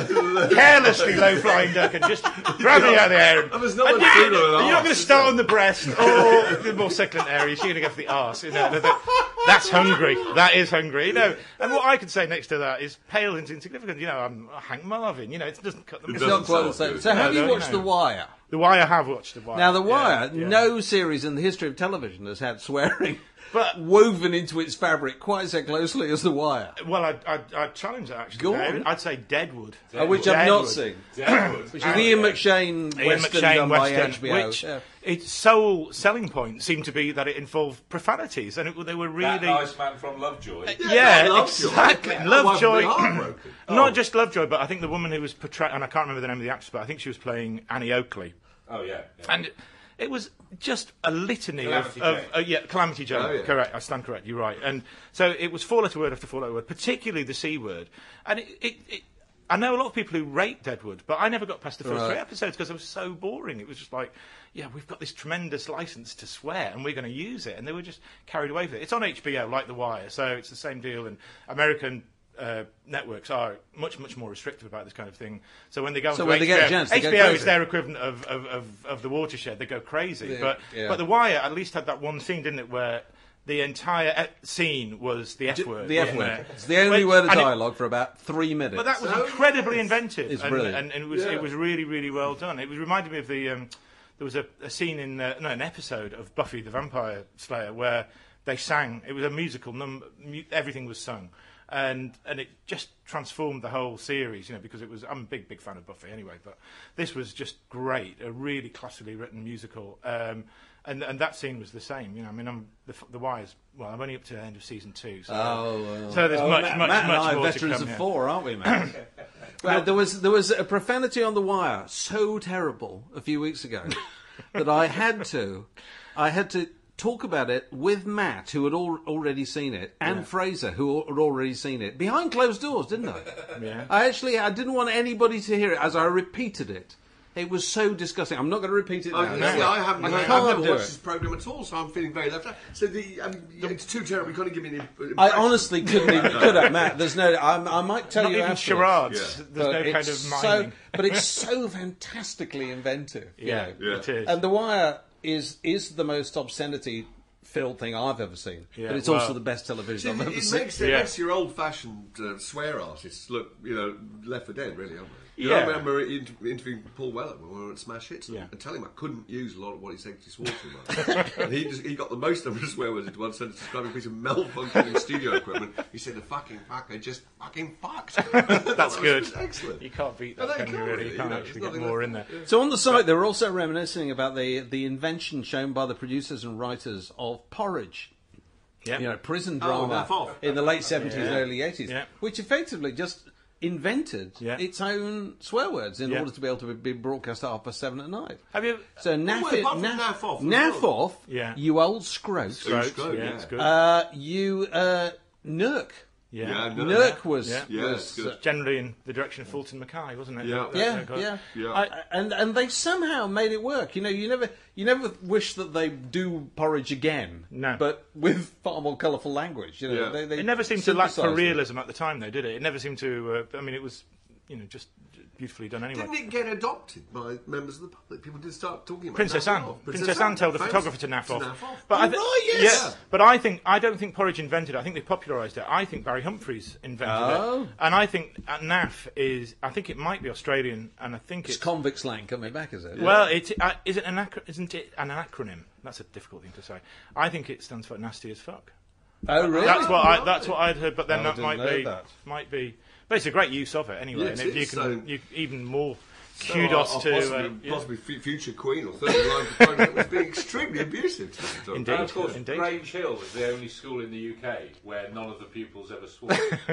carelessly low flying duck and just grabbing it out of the air. And, And and you- sooner than You're not going to start there? on the breast or the more succulent areas. You're going to go for the arse. You know, that- that's hungry. That is hungry. You know, and what I could say next to that is pale and insignificant. You know, I'm Hank Marvin. You know, it doesn't cut the It's not quite the same. So, have No, you no, watched no. The Wire? The Wire I have watched the Wire. Now, The Yeah, Wire, yeah. no series in the history of television has had swearing But- woven into its fabric quite so closely as The Wire, Well, I'd, I'd, I'd challenge that actually. Go on. I'd say Deadwood. uh, which I've not Deadwood. seen. Deadwood. Which is the Ian McShane Ian Western McShane done Western, by HBO. which Yeah. its sole selling point seemed to be that it involved profanities, and it, they were That really nice man from Lovejoy. yeah, Lovejoy. exactly. Yeah, my wife would Lovejoy, be heartbroken. not just Lovejoy, but I think the woman who was portrayed, and I can't remember the name of the actress, but I think she was playing Annie Oakley, Oh yeah. yeah. and it was just a litany Calamity of, of uh, yeah, Calamity Jane. Oh, yeah. Correct, I stand correct. You're right, and so it was four letter word after four letter word, particularly the c word, and it. it, it I know a lot of people who rate Deadwood, but I never got past the first Right. three episodes because it was so boring. It was just like, yeah, we've got this tremendous license to swear and we're going to use it. And they were just carried away with it. It's on HBO, like The Wire, so it's the same deal. And American uh, networks are much, much more restrictive about this kind of thing. So when they go So onto when they get a HBO, chance, they go crazy. is their equivalent of, of, of, of The Watershed. They go crazy. Yeah, but, yeah. but The Wire at least had that one scene, didn't it, where the entire e- scene was the F word. The F word. it? It's the only But- word of and it- dialogue for about three minutes. but that was Oh, incredibly yes. inventive. It's and, brilliant. And, and it was Yeah. it was really really well done. It was reminded me of the um, there was a, a scene in uh, no an episode of Buffy the Vampire Slayer where they sang. It was a musical number. Mu- everything was sung. And and it just transformed the whole series, you know, because it was. I'm a big big fan of Buffy anyway, but this was just great, a really classically written musical, um, and and that scene was the same, you know. I mean, I'm the, the Wires. Well, I'm only up to the end of season two, so Oh, well. so there's Oh, much Matt, much Matt much and I are more to veterans come, of yeah. four, aren't we, Matt? well, there was there was a profanity on the wire so terrible a few weeks ago that I had to I had to talk about it with Matt, who had al- already seen it, and Fraser, who had already seen it, behind closed doors, didn't I? Yeah. I actually I didn't want anybody to hear it as I repeated it. It was so disgusting. I'm not going to repeat it now. Oh, see, I haven't, I I can't have never watched it. this program at all, so I'm feeling very left out. So the, um, I mean, it's too terrible. You can't give me an imp- I honestly couldn't even could have Matt. There's no. I, I might tell Not you even afterwards. charades. Yeah. There's but no kind it's of so, but it's so fantastically inventive. you yeah. Yeah. it is. And The Wire is is the most obscenity filled thing I've ever seen. Yeah, but it's well- also the best television I've It, ever it seen. makes, it Yeah. makes your old-fashioned uh, swear artists look, you know, left for dead, really, aren't they? You Yeah. know, I remember inter- interviewing Paul Weller when we were at Smash Hits Yeah. and telling him I couldn't use a lot of what he said because he swore too much. and he just, he got the most number of swear words into one sentence describing a piece of malfunctioning studio equipment. He said the fucking fucker just fucking fucked. That's good. Excellent. You can't beat that, they can you? can't Really, really, you can't you know, actually there's get more left. in there. So on the site, they were also reminiscing about the the invention shown by the producers and writers of Porridge. Yeah. You know, prison Oh, drama Naff Off. in the late seventies and Yeah. early eighties, Yeah. which effectively just invented Yeah. its own swear words in Yeah. order to be able to be broadcast at half past seven at night. Have you? So naff, wait, it, naff, naff off naff well. off, Yeah. you old scroat. Scroat, Scroat, yeah, yeah. Uh, you uh, nurk. Yeah. Yeah, no, Nurk was, Yeah. Yeah, was, uh, Generally in the direction of Fulton Mackay, wasn't it? Yeah. That- that- yeah, that yeah, Yeah. I, and and they somehow made it work. You know, you never you never wish that they do porridge again. No. but with far more colourful language. You know, Yeah. they, they It never seemed to lack for synthesised it. realism at the time, though, did it? It never seemed to. Uh, I mean, it was, you know, just beautifully done anyway. Didn't it get adopted by members of the public? People did start talking about it. Princess naff Anne. off. Princess, Anne told the photographer to naff off. naff off. But Oh, I thi- right, yes. yeah, But I think I don't think Porridge invented it. I think they popularised it. I think Barry Humphries invented Oh. it. And I think uh, naff is. I think it might be Australian, and I think It's it's. convict slang coming back, is it? well, it uh, is it an acro- isn't it an acronym? That's a difficult thing to say. I think it stands for nasty as fuck. oh really? That's what I. That's what I'd heard. But then Oh, I that didn't might know be that. might be. But it's a great use of it anyway. Yes, and if you can, so- you even more So kudos our- our to. possibly, uh, yeah. possibly future queen or third in line for president was being extremely abusive to them. Indeed. And of course, Indeed. Grange Hill was the only school in the UK where none of the pupils ever swore.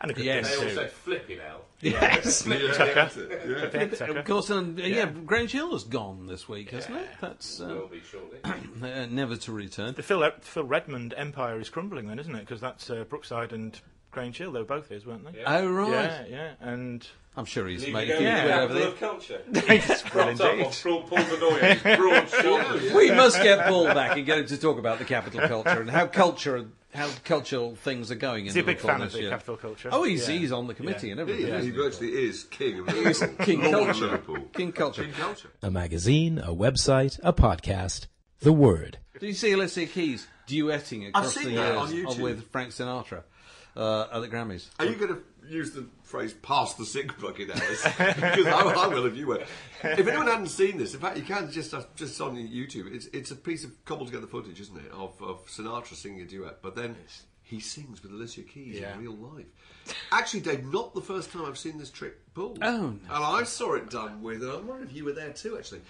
and a good Yes. they thing all said flipping hell. Yes. Yeah, Tucker. it, yeah. Tucker, Tucker. Of course, and uh, yeah. Grange Hill has gone this week, hasn't it? That's uh, Will be shortly. uh, never to return. The Phil, Phil Redmond empire is crumbling then, isn't it? Because that's uh, Brookside and Grange Hill. They were both his, weren't they? Oh, right. Yeah, yeah. And I'm sure he's Leave made you a go few with quid the capital of culture. well, Propped up indeed. on Paul Paul broad shoulders. We must get Paul back and get him to talk about the capital culture and how culture how cultural things are going. Is in he a big Liverpool fan of this the year. capital culture? Oh, he's Yeah. he's on the committee Yeah. and everything. is, he isn't he? virtually is king of Liverpool. King Lord of culture. Liverpool. King culture. King culture. A magazine, a website, a podcast. The Word. Did you see Alicia Keys duetting across seen the that years on YouTube. with Frank Sinatra uh, at the Grammys? Are you going to use the phrase "pass the sick bucket, Alice"? because I, I will if you were. If anyone hadn't seen this, in fact, you can just uh, just on YouTube. It's it's a piece of cobbled together footage, isn't it, of, of Sinatra singing a duet, but then he sings with Alicia Keys Yeah. in real life. Actually, Dave, not the first time I've seen this trick pulled. Oh, no. and I saw it done with. And I wonder if you were there too, actually.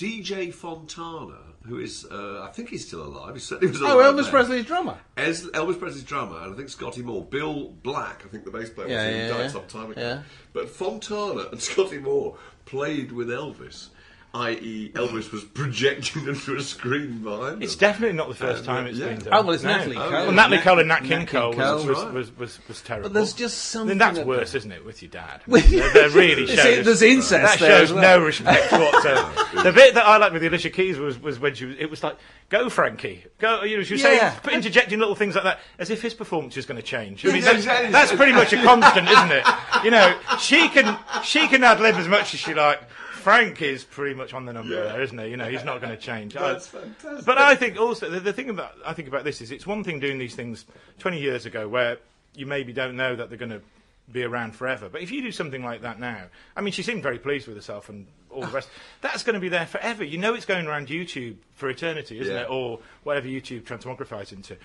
DJ Fontana, who is, uh, I think he's still alive. He certainly was alive. Oh, Elvis then. Presley's drummer. Es- Elvis Presley's drummer, and I think Scotty Moore, Bill Black, I think the bass player was, Yeah, he yeah, died yeah. some time ago. Yeah. But Fontana and Scotty Moore played with Elvis, i.e., Elvis was projecting them through a screen behind It's them. definitely not the first Uh, time it's yeah. been done. Oh, well, it's No. Natalie Oh, Cole. yeah. Well, Natalie Cole and Nat King Nat Cole was, Cole. was, right. was, was, was terrible. But there's just something. then that's about- worse, isn't it, with your dad? They're really You shows. see, there's incest that there shows as well. no respect whatsoever. the bit that I liked with Alicia Keys was, was when she was. It was like, "Go, Frankie, go." You know, she was Yeah. saying, interjecting little things like that, as if his performance is going to change. I mean, Yeah, that's, exactly. that's pretty much a constant, isn't it? You know, she can she can ad lib as much as she like. Frank is pretty much on the number Yeah. there, isn't he? You know, he's not going to change. That's fantastic. but I think also the, the thing about I think about this is it's one thing doing these things 20 years ago where you maybe don't know that they're going to be around forever. But if you do something like that now, I mean, she seemed very pleased with herself and all the rest. That's going to be there forever. You know, it's going around YouTube for eternity, isn't Yeah. it? Or whatever YouTube transmogrifies into.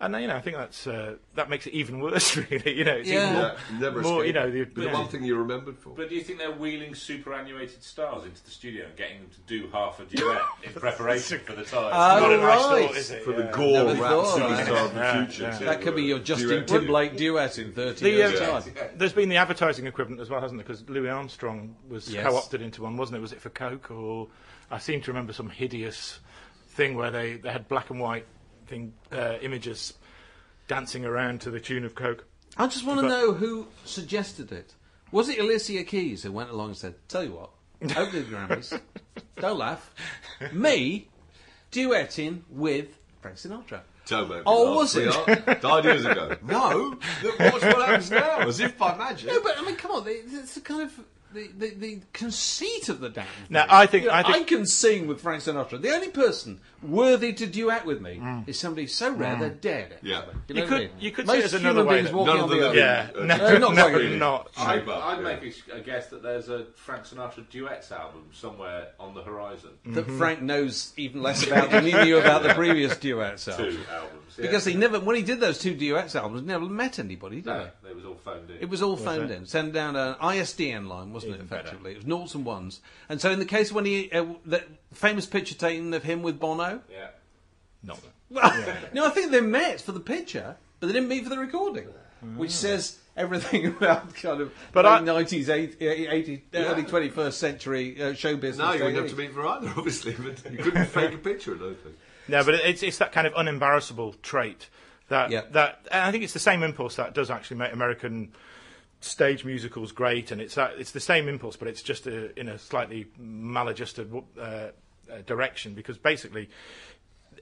And uh, you know, I think that's uh, that makes it even worse. Really, you know, it's Yeah. even more, Yeah, never more. You know, the, But yeah. the one thing you're remembered for. But do you think they're wheeling superannuated stars into the studio and getting them to do half a duet in preparation for the time? Oh, not a nice right. thought, is it? for the gore Never rap thought of that. superstar of the future. yeah. so, That could be uh, your Justin duet. Timberlake duet in 30 The, years' uh, time. There's been the advertising equivalent as well, hasn't there? Because Louis Armstrong was Yes. co-opted into one, wasn't it? Was it for Coke or I seem to remember some hideous thing where they, they had black and white thing uh, images dancing around to the tune of Coke. I just want to But- know who suggested it. Was it Alicia Keys who went along and said, Tell you what, open the Grammys, don't laugh, me duetting with Frank Sinatra? Don't make me Oh, laugh, was it? sweetheart. Died years ago. No. Look, Watch what happens now, as if by magic. No, but I mean, come on, it's the kind of the, the, the conceit of the damn. Now. I think- You know, I think- can sing with Frank Sinatra. The only person worthy to duet with me is somebody so rare they're dead. Yeah. You, You know what could- I mean? you could say Most it as another human way beings that walking none on of the them earth. Yeah, Uh, no, no, not no, really. not. I'd, I'd yeah. make a, guess that there's a Frank Sinatra duets album somewhere on the horizon. That Frank knows even less about than he knew about the previous duets. albums. Two albums. Yeah. Because he never, when he did those two duets albums, he never met anybody, did no, he? they was all phoned in. It was all phoned in. Send down an ISDN line, wasn't it? Effectively, it was noughts and ones. And so, in the case when he, uh, the famous picture taken of him with Bono. yeah. Not. Well, no, I think they met for the picture, but they didn't meet for the recording, which says everything about kind of But late I- nineties, 80, 80, early twenty first century uh, show business. No, you wouldn't have to meet for either, obviously. But you couldn't fake a picture, I don't think. No, but it's it's that kind of unembarrassable trait that Yeah. that and I think it's the same impulse that does actually make American stage musicals great, and it's that it's the same impulse, but it's just a, in a slightly maladjusted uh, uh, direction because basically.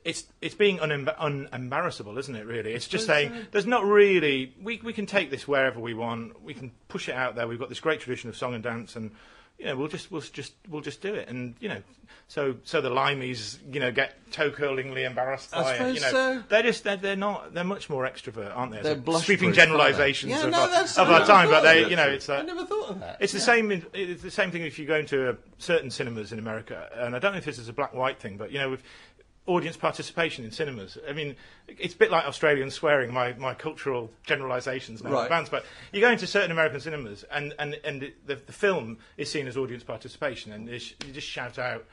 It's it's being unemb- unembarrassable, isn't it? Really, it's just saying there's not really we we can take this wherever we want. We can push it out there. We've got this great tradition of song and dance, and you know we'll just we'll just we'll just do it. And you know, so so the limeys you know get toe curlingly embarrassed I by it. You know, so. they're just they're, they're not they're much more extrovert, aren't they? They're blush-proof, sweeping generalisations Yeah, of, no, our, of our time, but they you know it's I that. never thought of that. It's the same. In, it's the same thing if you go into a, certain cinemas in America, and I don't know if this is a black-white thing, but you know, with audience participation in cinemas. I mean, it's a bit like Australian swearing. My, my cultural generalisations now Right. advance, but you go into certain American cinemas, and and and the, the film is seen as audience participation, and you just shout out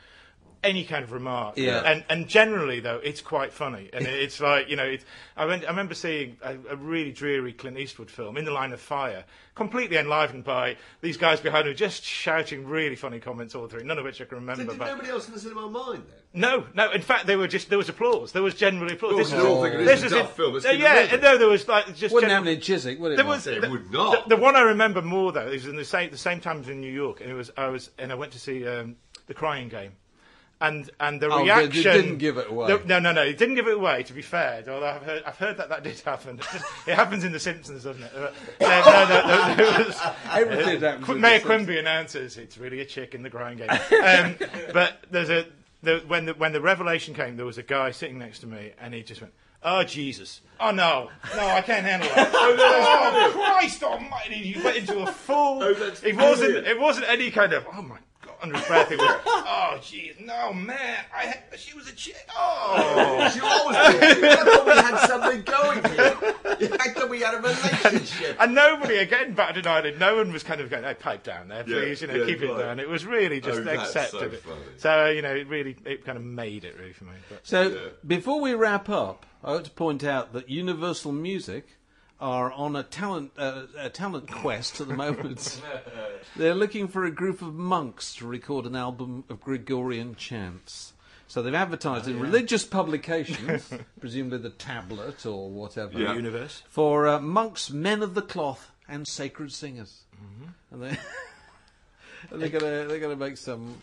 any kind of remark. Yeah. And and generally though, it's quite funny, and it's like you know, it's, I, went, I remember seeing a, a really dreary Clint Eastwood film, In the Line of Fire, completely enlivened by these guys behind me just shouting really funny comments all through, none of which I can So remember. did but nobody else in the cinema mind then? no, no. In fact, they were just there was applause. There was generally applause. This they're is- all thinking, this "This is is a tough film, let's Uh, yeah, moving. no, there was like just Wouldn't general- happen in Chiswick, would it? there was It the, would not. The, the one I remember more though is in the same the same time as in New York, and it was I was and I went to see um, the Crying Game, and and the Oh, reaction didn't give it away. the- no, no, no, it didn't give it away. To be fair, although I've heard I've heard that that did happen. It, it happens in The Simpsons, doesn't it? Uh, no, no, no, no, was, Everything happens Qu- Mayor Quimby announces it's really a chick in the Crying Game. Um, but there's a the, when the when the revelation came, there was a guy sitting next to me, and he just went. Oh Jesus! Oh no! No, I can't handle that. oh Christ Almighty! He went into a full. Oh, it wasn't. brilliant. It wasn't any kind of. Oh my God! Under his breath, it was. Oh jeez! No man! I had, she was a chick. Oh. You always did. I thought we had something going here. I thought we had a relationship. And nobody, again, batted an eyelid. No one was kind of going, "Hey, pipe down there, Yeah, please. you know, yeah, keep it right. down." It was really just Oh, that's accepted so it. funny. So you know, it really, it kind of made it really for me. But. So before we wrap up, I want to point out that Universal Music are on a talent uh, a talent quest at the moment. They're looking for a group of monks to record an album of Gregorian chants. So they've advertised in religious publications, presumably the Tablet or whatever, Yeah. Universe. for uh, monks, men of the cloth, and sacred singers. And they and they're gonna they're gonna make some.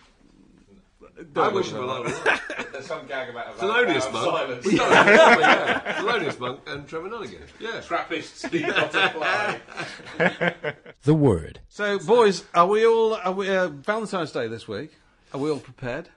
I wish him a lot of. There's some gag about a Thelonious Monk. silence. We yeah. Thelonious Monk and Trevor Nunnigan. Yeah. Trappists need not apply. The Word. So, boys, are we all? Are we, uh, Valentine's Day this week. Are we all prepared?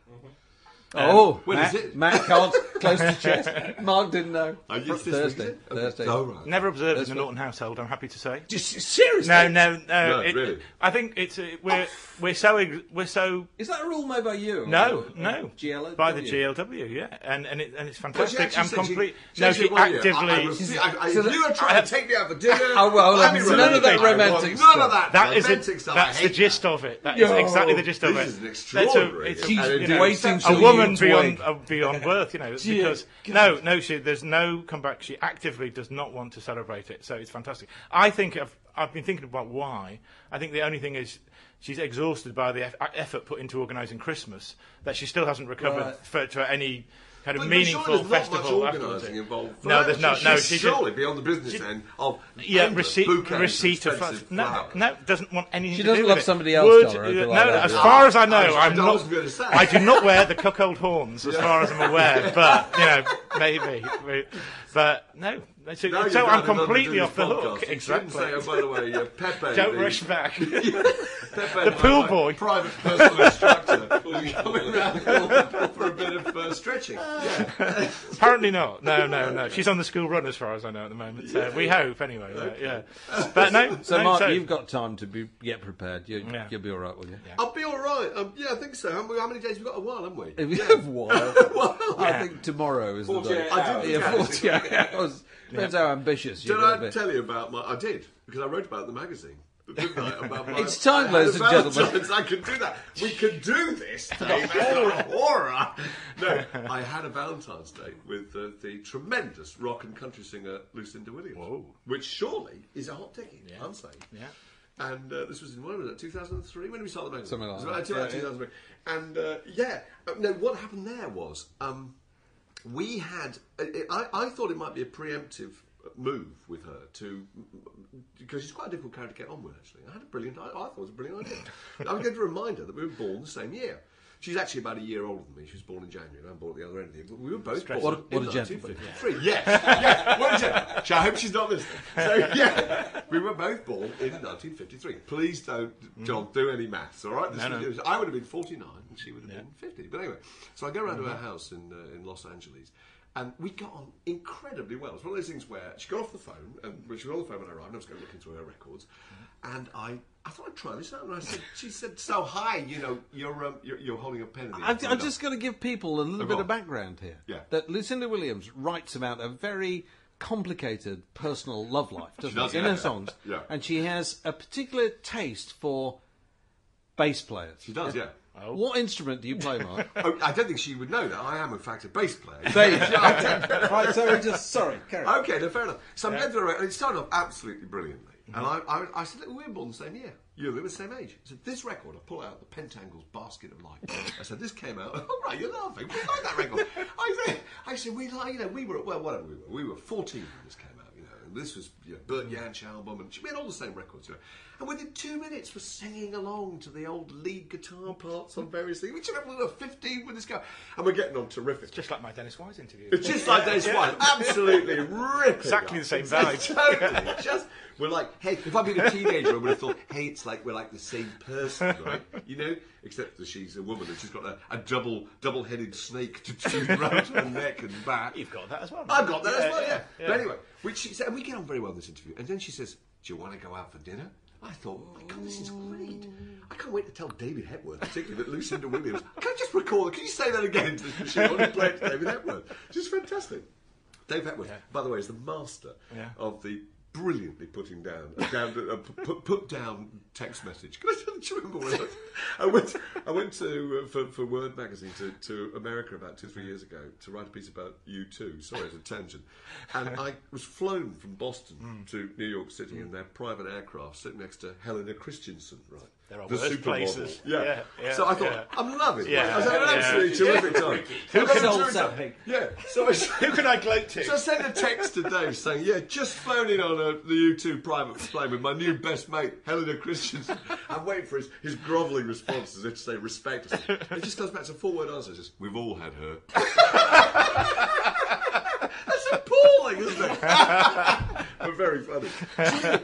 Oh, when Matt, is it? Matt cards close to chest. Mark didn't know. Oh, it's this week, Thursday. Thursday. Oh, right. Never observed That's in the Norton household. I'm happy to say. Just seriously. No, no, no. No, it- really? I think it's uh, we're we're so we're so Is that a rule made by you? or- no or no GLW? by the GLW yeah and and it, and it's fantastic. actually I'm said complete. She, no, she she said one year, actively. I, I, I, I, So that- you are trying to take me out for dinner, Oh, well, I'm none of that irrelevant. I romantic want stuff. None of that. that is romantic it, stuff. that's I the gist of it. That is exactly the gist of it. this it. is an extraordinary- it's a, She's you know, waiting a woman beyond uh, beyond worth, you know, because no, no, she there's no comeback. She actively does not want to celebrate it, so it's fantastic. I think I've, I've been thinking about why. I think the only thing is she's exhausted by the eff- effort put into organising Christmas that she still hasn't recovered Right. for, to any kind of But- but meaningful surely there's not festival much afterwards. organising involved. for No, her. there's no- She- no, she's she just- surely beyond the business she- end of Yeah, endless receipt, receipt of flowers. No, no, doesn't want anything She doesn't do love with somebody else, Would- John, or uh, no, like no, as yeah. far as I know, I I'm I not. was say. I do not wear the cuckold horns, as far as I'm aware. But you know, maybe. But no, so, Now so I'm completely off the this hook. podcast. You shouldn't Exactly. Say, oh, by the way, uh, Pepe. Don't the, rush back. Pepe, The pool boy. private personal instructor, will be coming round for, for a bit of uh, stretching. Yeah. Apparently not. No, no, no. She's on the school run, as far as I know, at the moment. So we hope, anyway. Yeah. yeah. But no. So, no, Mark, so- you've got time to be get prepared. You, Yeah. You'll be all right, will you? I'll be all right. Um, yeah, I think so. How, how many days have we got? A while, haven't we? If you have while, I think tomorrow is the 48 day. hours. Yeah, 48 hours. Depends how ambitious you're Did I be. tell you about my? I did because I wrote about it in the magazine. Didn't I? About my, It's time, ladies and about gentlemen. times I can do that. We can do this. Dave. Horror. No, I had a Valentine's Day with uh, the tremendous rock and country singer Lucinda Williams, which surely is a hot ticket. I'm saying. Yeah. And uh, this was in when was it? 2003. When did we start the magazine? Something like It was that. about Yeah, 2003. And uh, yeah, uh, no. What happened there was um, we had. I, I thought it might be a preemptive move with her to because she's quite a difficult character to get on with. Actually, I had a brilliant. I, I thought it was a brilliant idea. I was going to remind her that we were born the same year. She's actually about a year older than me. She was born in January. I'm born at the other end of the year. But we were both born What in what a gentleman. 1953. Yes, yes. What a gentleman. I hope she's not listening. So yeah, we were both born in 1953. Please don't, John, do any maths. All right? This No, was- no. I would have been 49 and she would have been 50. But anyway, so I go around to her house in uh, in Los Angeles. And we got on incredibly well. It's one of those things where she got off the phone, and when she got off the phone when I arrived, I was going looking through her records, and I, I thought I'd try this out. And I said, she said, "So hi, you know, you're um, you're, you're holding a pen in the. I'm, I'm just going to give people a little Oh, bit go of background here. Yeah. That Lucinda Williams writes about a very complicated personal love life, doesn't does, in yeah. her songs? Yeah. And she has a particular taste for bass players. She does, yeah. What instrument do you play, Mark? Oh, I don't think she would know that. I am, in fact, a bass player. there right, so we just sorry, carry on. Okay, no, fair enough. So I'm going through it, and it started off absolutely brilliantly. And I, I, I said, "Look, we born the same year. You me were the same age. I said, this record, I pull out the Pentangles Basket of Light. I said, this came out. All right, you're laughing. We like that record. I said, I said, we like, you know, we were, well, whatever we were. We were 14 when this came out, you know. And this was, you know, Bert Jansch album, and we had all the same records, you know. And within two minutes, we're singing along to the old lead guitar parts on various things. Which you remember we 15 with this guy, and we're getting on terrific. Just like my Dennis Wise interview. It's just like Dennis Wise, absolutely ripping. Exactly us. the same vibe. Totally. Just we're like, hey, if I'd been a teenager, I would have thought, hey, it's like we're like the same person, right? You know, except that she's a woman and she's got a, a double double-headed snake tattooed around her neck and back. You've got that as well. I've got that as well, yeah. yeah. But anyway, which she said, and we get on very well in this interview. And then she says, "Do you want to go out for dinner?" I thought, my God, this is great. I can't wait to tell David Hepworth, particularly that Lucinda Williams. Can I just record? Can you say that again into this machine? I want to play it to David Hepworth. Just fantastic. Dave Hepworth, by the way, is the master Yeah. of the brilliantly putting down, down uh, put, put down text message. Can I tell you, remember when I, I went? I went to uh, for, for Word magazine to, to America about two three years ago to write a piece about U2. Sorry, it's a tangent. And I was flown from Boston Hmm. to New York City in their private aircraft, sitting next to Helena Christensen. Right, There are the worse places. Yeah. Yeah, yeah, So I thought yeah. I'm loving it. Yeah, I was having an absolutely terrific time. Who can having a old terrific time. Yeah. So I. Who can I gloat to? So I sent a text to Dave saying, "Yeah, just flown in on a, the U2 private plane with my new best mate, Helena Christensen. I'm waiting for his, his grovelling response as if to say, respect us. It just comes back to four word answer. It says, we've all had her. That's appalling, isn't it? but very funny.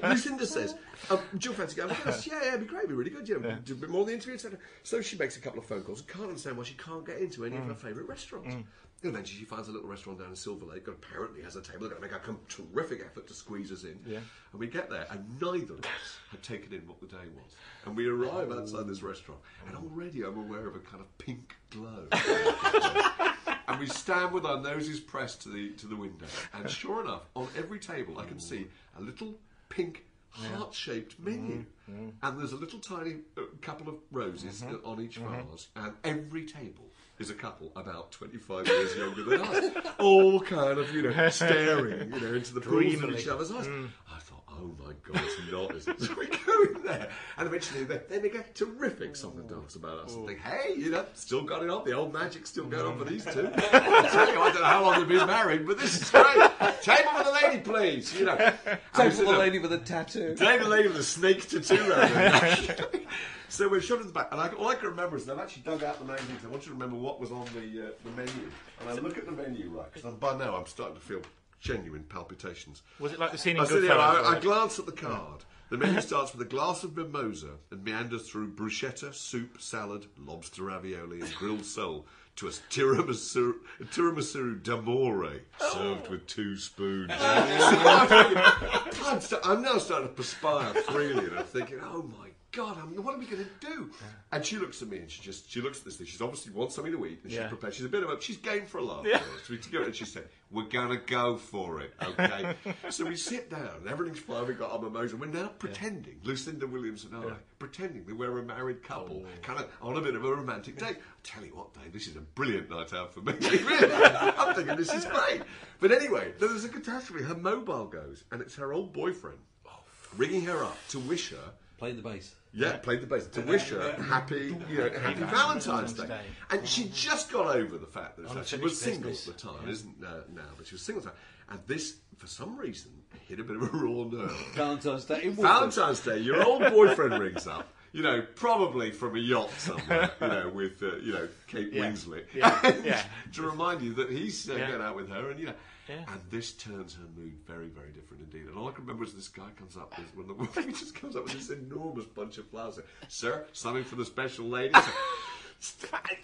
Lucinda says, um, do you fancy? Yes, yeah, yeah, it'd be great, it'd be really good. You know, do a bit more of the interview, etc. So she makes a couple of phone calls and can't understand why she can't get into any of her favourite restaurants. And eventually she finds a little restaurant down in Silver Lake, and apparently has a table. They're going to make a terrific effort to squeeze us in. Yeah. And we get there, and neither of us had taken in what the day was. And we arrive outside this restaurant, and already I'm aware of a kind of pink glow. and we stand with our noses pressed to the to the window, and sure enough, on every table I can see a little pink heart-shaped menu, and there's a little tiny uh, couple of roses uh, on each vase, and every table is a couple about 25 years younger than us, all kind of you know staring you know into the pools of each other's eyes. I thought, oh my god, it's not, is it? So we go in there, and eventually they, then they get terrific song and dance about us and think, hey, you know, still got it on, the old magic's still going on for these two. I tell you, I don't know how long they've been married, but this is great. Table for the lady, please. You know, Take And for the sit lady with a tattoo. there, the lady with the snake tattoo around her. So we're shut at the back, and I, all I can remember is they've actually dug out the magazines. I want you to remember what was on the uh, the menu, and I look at the menu right because by now I'm starting to feel genuine palpitations. Was it like the scene in I Goodfellas? I, I glance at the card. The menu starts with a glass of mimosa and meanders through bruschetta, soup, salad, lobster ravioli, and grilled sole to a tiramisu, a tiramisu d'amore served with two spoons. Oh. I'm, sta- I'm now starting to perspire freely, and I'm thinking, oh my god, I'm, what are we going to do? And she looks at me and she just she looks at this thing. She's obviously wants something to eat, and she's Yeah. prepared. She's a bit of a she's game for a laugh. Yeah. So we together, and she said, "We're gonna go for it, okay?" so we sit down, and everything's fine. We've got our mimosa. We're now pretending, Lucinda Williams and I, pretending that we're a married couple, Oh. kind of on a bit of a romantic date. I tell you what, Dave, this is a brilliant night out for me. Really, I'm thinking this is great. But anyway, there's a catastrophe. Her mobile goes, and it's her old boyfriend oh. ringing her up to wish her. Play the bass. Yeah, played the bass to wish her happy, you know, happy Valentine's Day. Day. And she just got over the fact that she was single at the time, isn't uh, now, but she was single at the time. And this, for some reason, hit a bit of a raw nerve. Valentine's Day. Valentine's Day, your old boyfriend rings up. You know, probably from a yacht somewhere. You know, with uh, you know Kate Yeah. Winslet, Yeah. Yeah. to remind you that he's uh, Yeah. going out with her, and you know, Yeah. and this turns her mood very, very different indeed. And all I can remember is this guy comes up with when the woman just comes up with this enormous bunch of flowers. Sir, something for the special lady.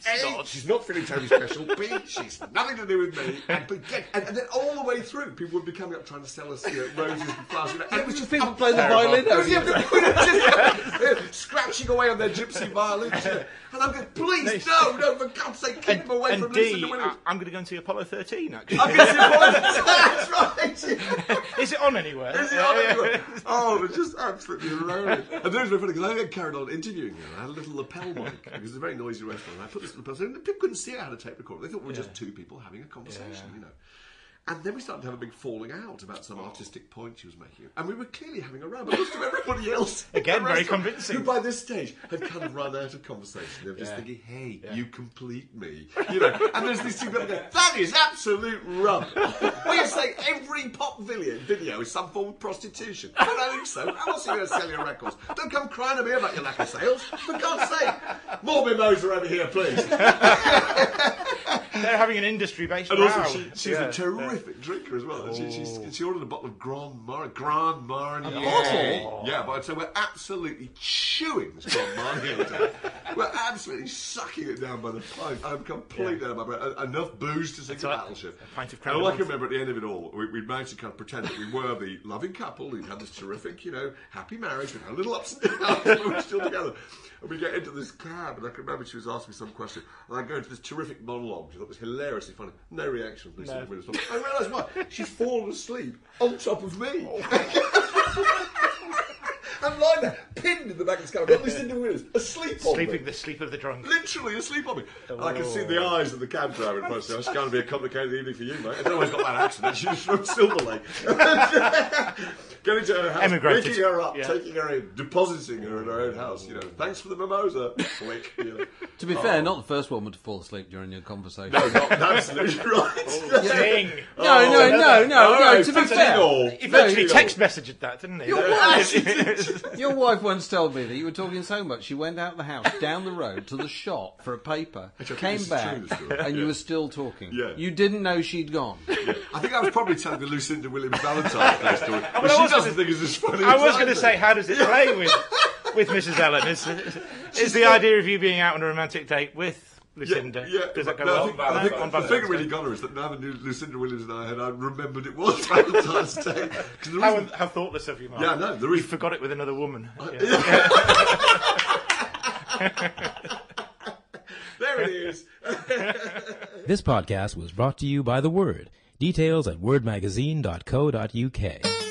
A, she's not feeling terribly special. B, she's nothing to do with me. And, but get, and, and then all the way through, people would be coming up trying to sell us you know, roses and flowers. And it was just People play the violin over you. just scratching away on their gypsy violins. you know. And I'm going, please, no, no, for God's sake, keep And, them away from D, Lucinda Williams. I- I'm going to go and see Apollo 13, actually. I'm going to see That's right. Is it on anywhere? Is it on anywhere? Oh, it was just absolutely hilarious. And was very funny because I got carried on interviewing her. I had a little lapel mic because it's a very noisy restaurant. And I put this lapel, so people couldn't see I had a tape recorder. They thought we were just two people having a conversation, you know. And then we started to have a big falling out about some artistic point she was making. And we were clearly having a row, but most of everybody else. Again, very convincing. Who by this stage had kind of run out of conversation. They were just thinking, hey, you complete me. You know, and there's these two people going, that is absolute rubbish. well, you say every pop video, video is some form of prostitution. I don't think so. How else are you going to sell your records? Don't come crying to me about your lack of sales. For God's sake. More mimosa over here, please. They're having an industry-based And row. also, she, she's Yeah. a terrific drinker as well. And she, she's, oh. she ordered a bottle of Grand Marnier. Grand Marnier. bottle? Yeah, but so we're absolutely chewing this Grand Marnier. We're absolutely sucking it down by the pint. I'm completely out of my pint. Enough booze to sink a battleship. A pint of all I can remember at the end of it all, we, we managed to kind of pretend that we were the loving couple who'd had this terrific, you know, happy marriage with our little ups and downs, but we were still together. And we get into this cab, and I can remember she was asking me some question, and I go into this terrific monologue, which I thought was hilariously funny. No reaction from Lucinda Williams. I realise why. She's fallen asleep on top of me. Oh. I'm lying there, pinned in the back of this car, got Lucinda Williams asleep on me. Sleeping the sleep of the drunk. Literally asleep on me. And I can see the oh. eyes of the cab driver in front of me. It's going to be a complicated evening for you, mate. I don't know why he's got that accent. She's from Silver Lake. Getting to her house, Emigrated. picking her up, Yeah. taking her in, depositing her in her own house. You know, thanks for the mimosa. Click. You know. To be fair, oh. not the first woman to fall asleep during your conversation. No, not absolutely right. Oh, Sing. no, no, no, oh, no, All no. right, To be fair, illegal. He No, virtually you- text messaged that, didn't he? Your wife, your wife once told me that you were talking so much she went out of the house, down the road to the shop for a paper, Which came back, true, this story. and you were still talking. Yeah. You didn't know she'd gone. I think I was probably telling the Lucinda Williams Valentine Day story. But I she was doesn't gonna- think it's as funny I as was going to say, how does it play with with Mrs. Ellen? Is, is the idea of you being out on a romantic date with Lucinda? Yeah, Does that go no, well? I think, I think On the thing that really got her is that now that Lu- Lucinda Williams and I had, I remembered it was Valentine's Day. 'Cause the How, reason- how thoughtless of you, Mark. yeah, no, there You is. forgot it with another woman. Uh, yeah. There it is. This podcast was brought to you by The Word. Details at wordmagazine.co.uk.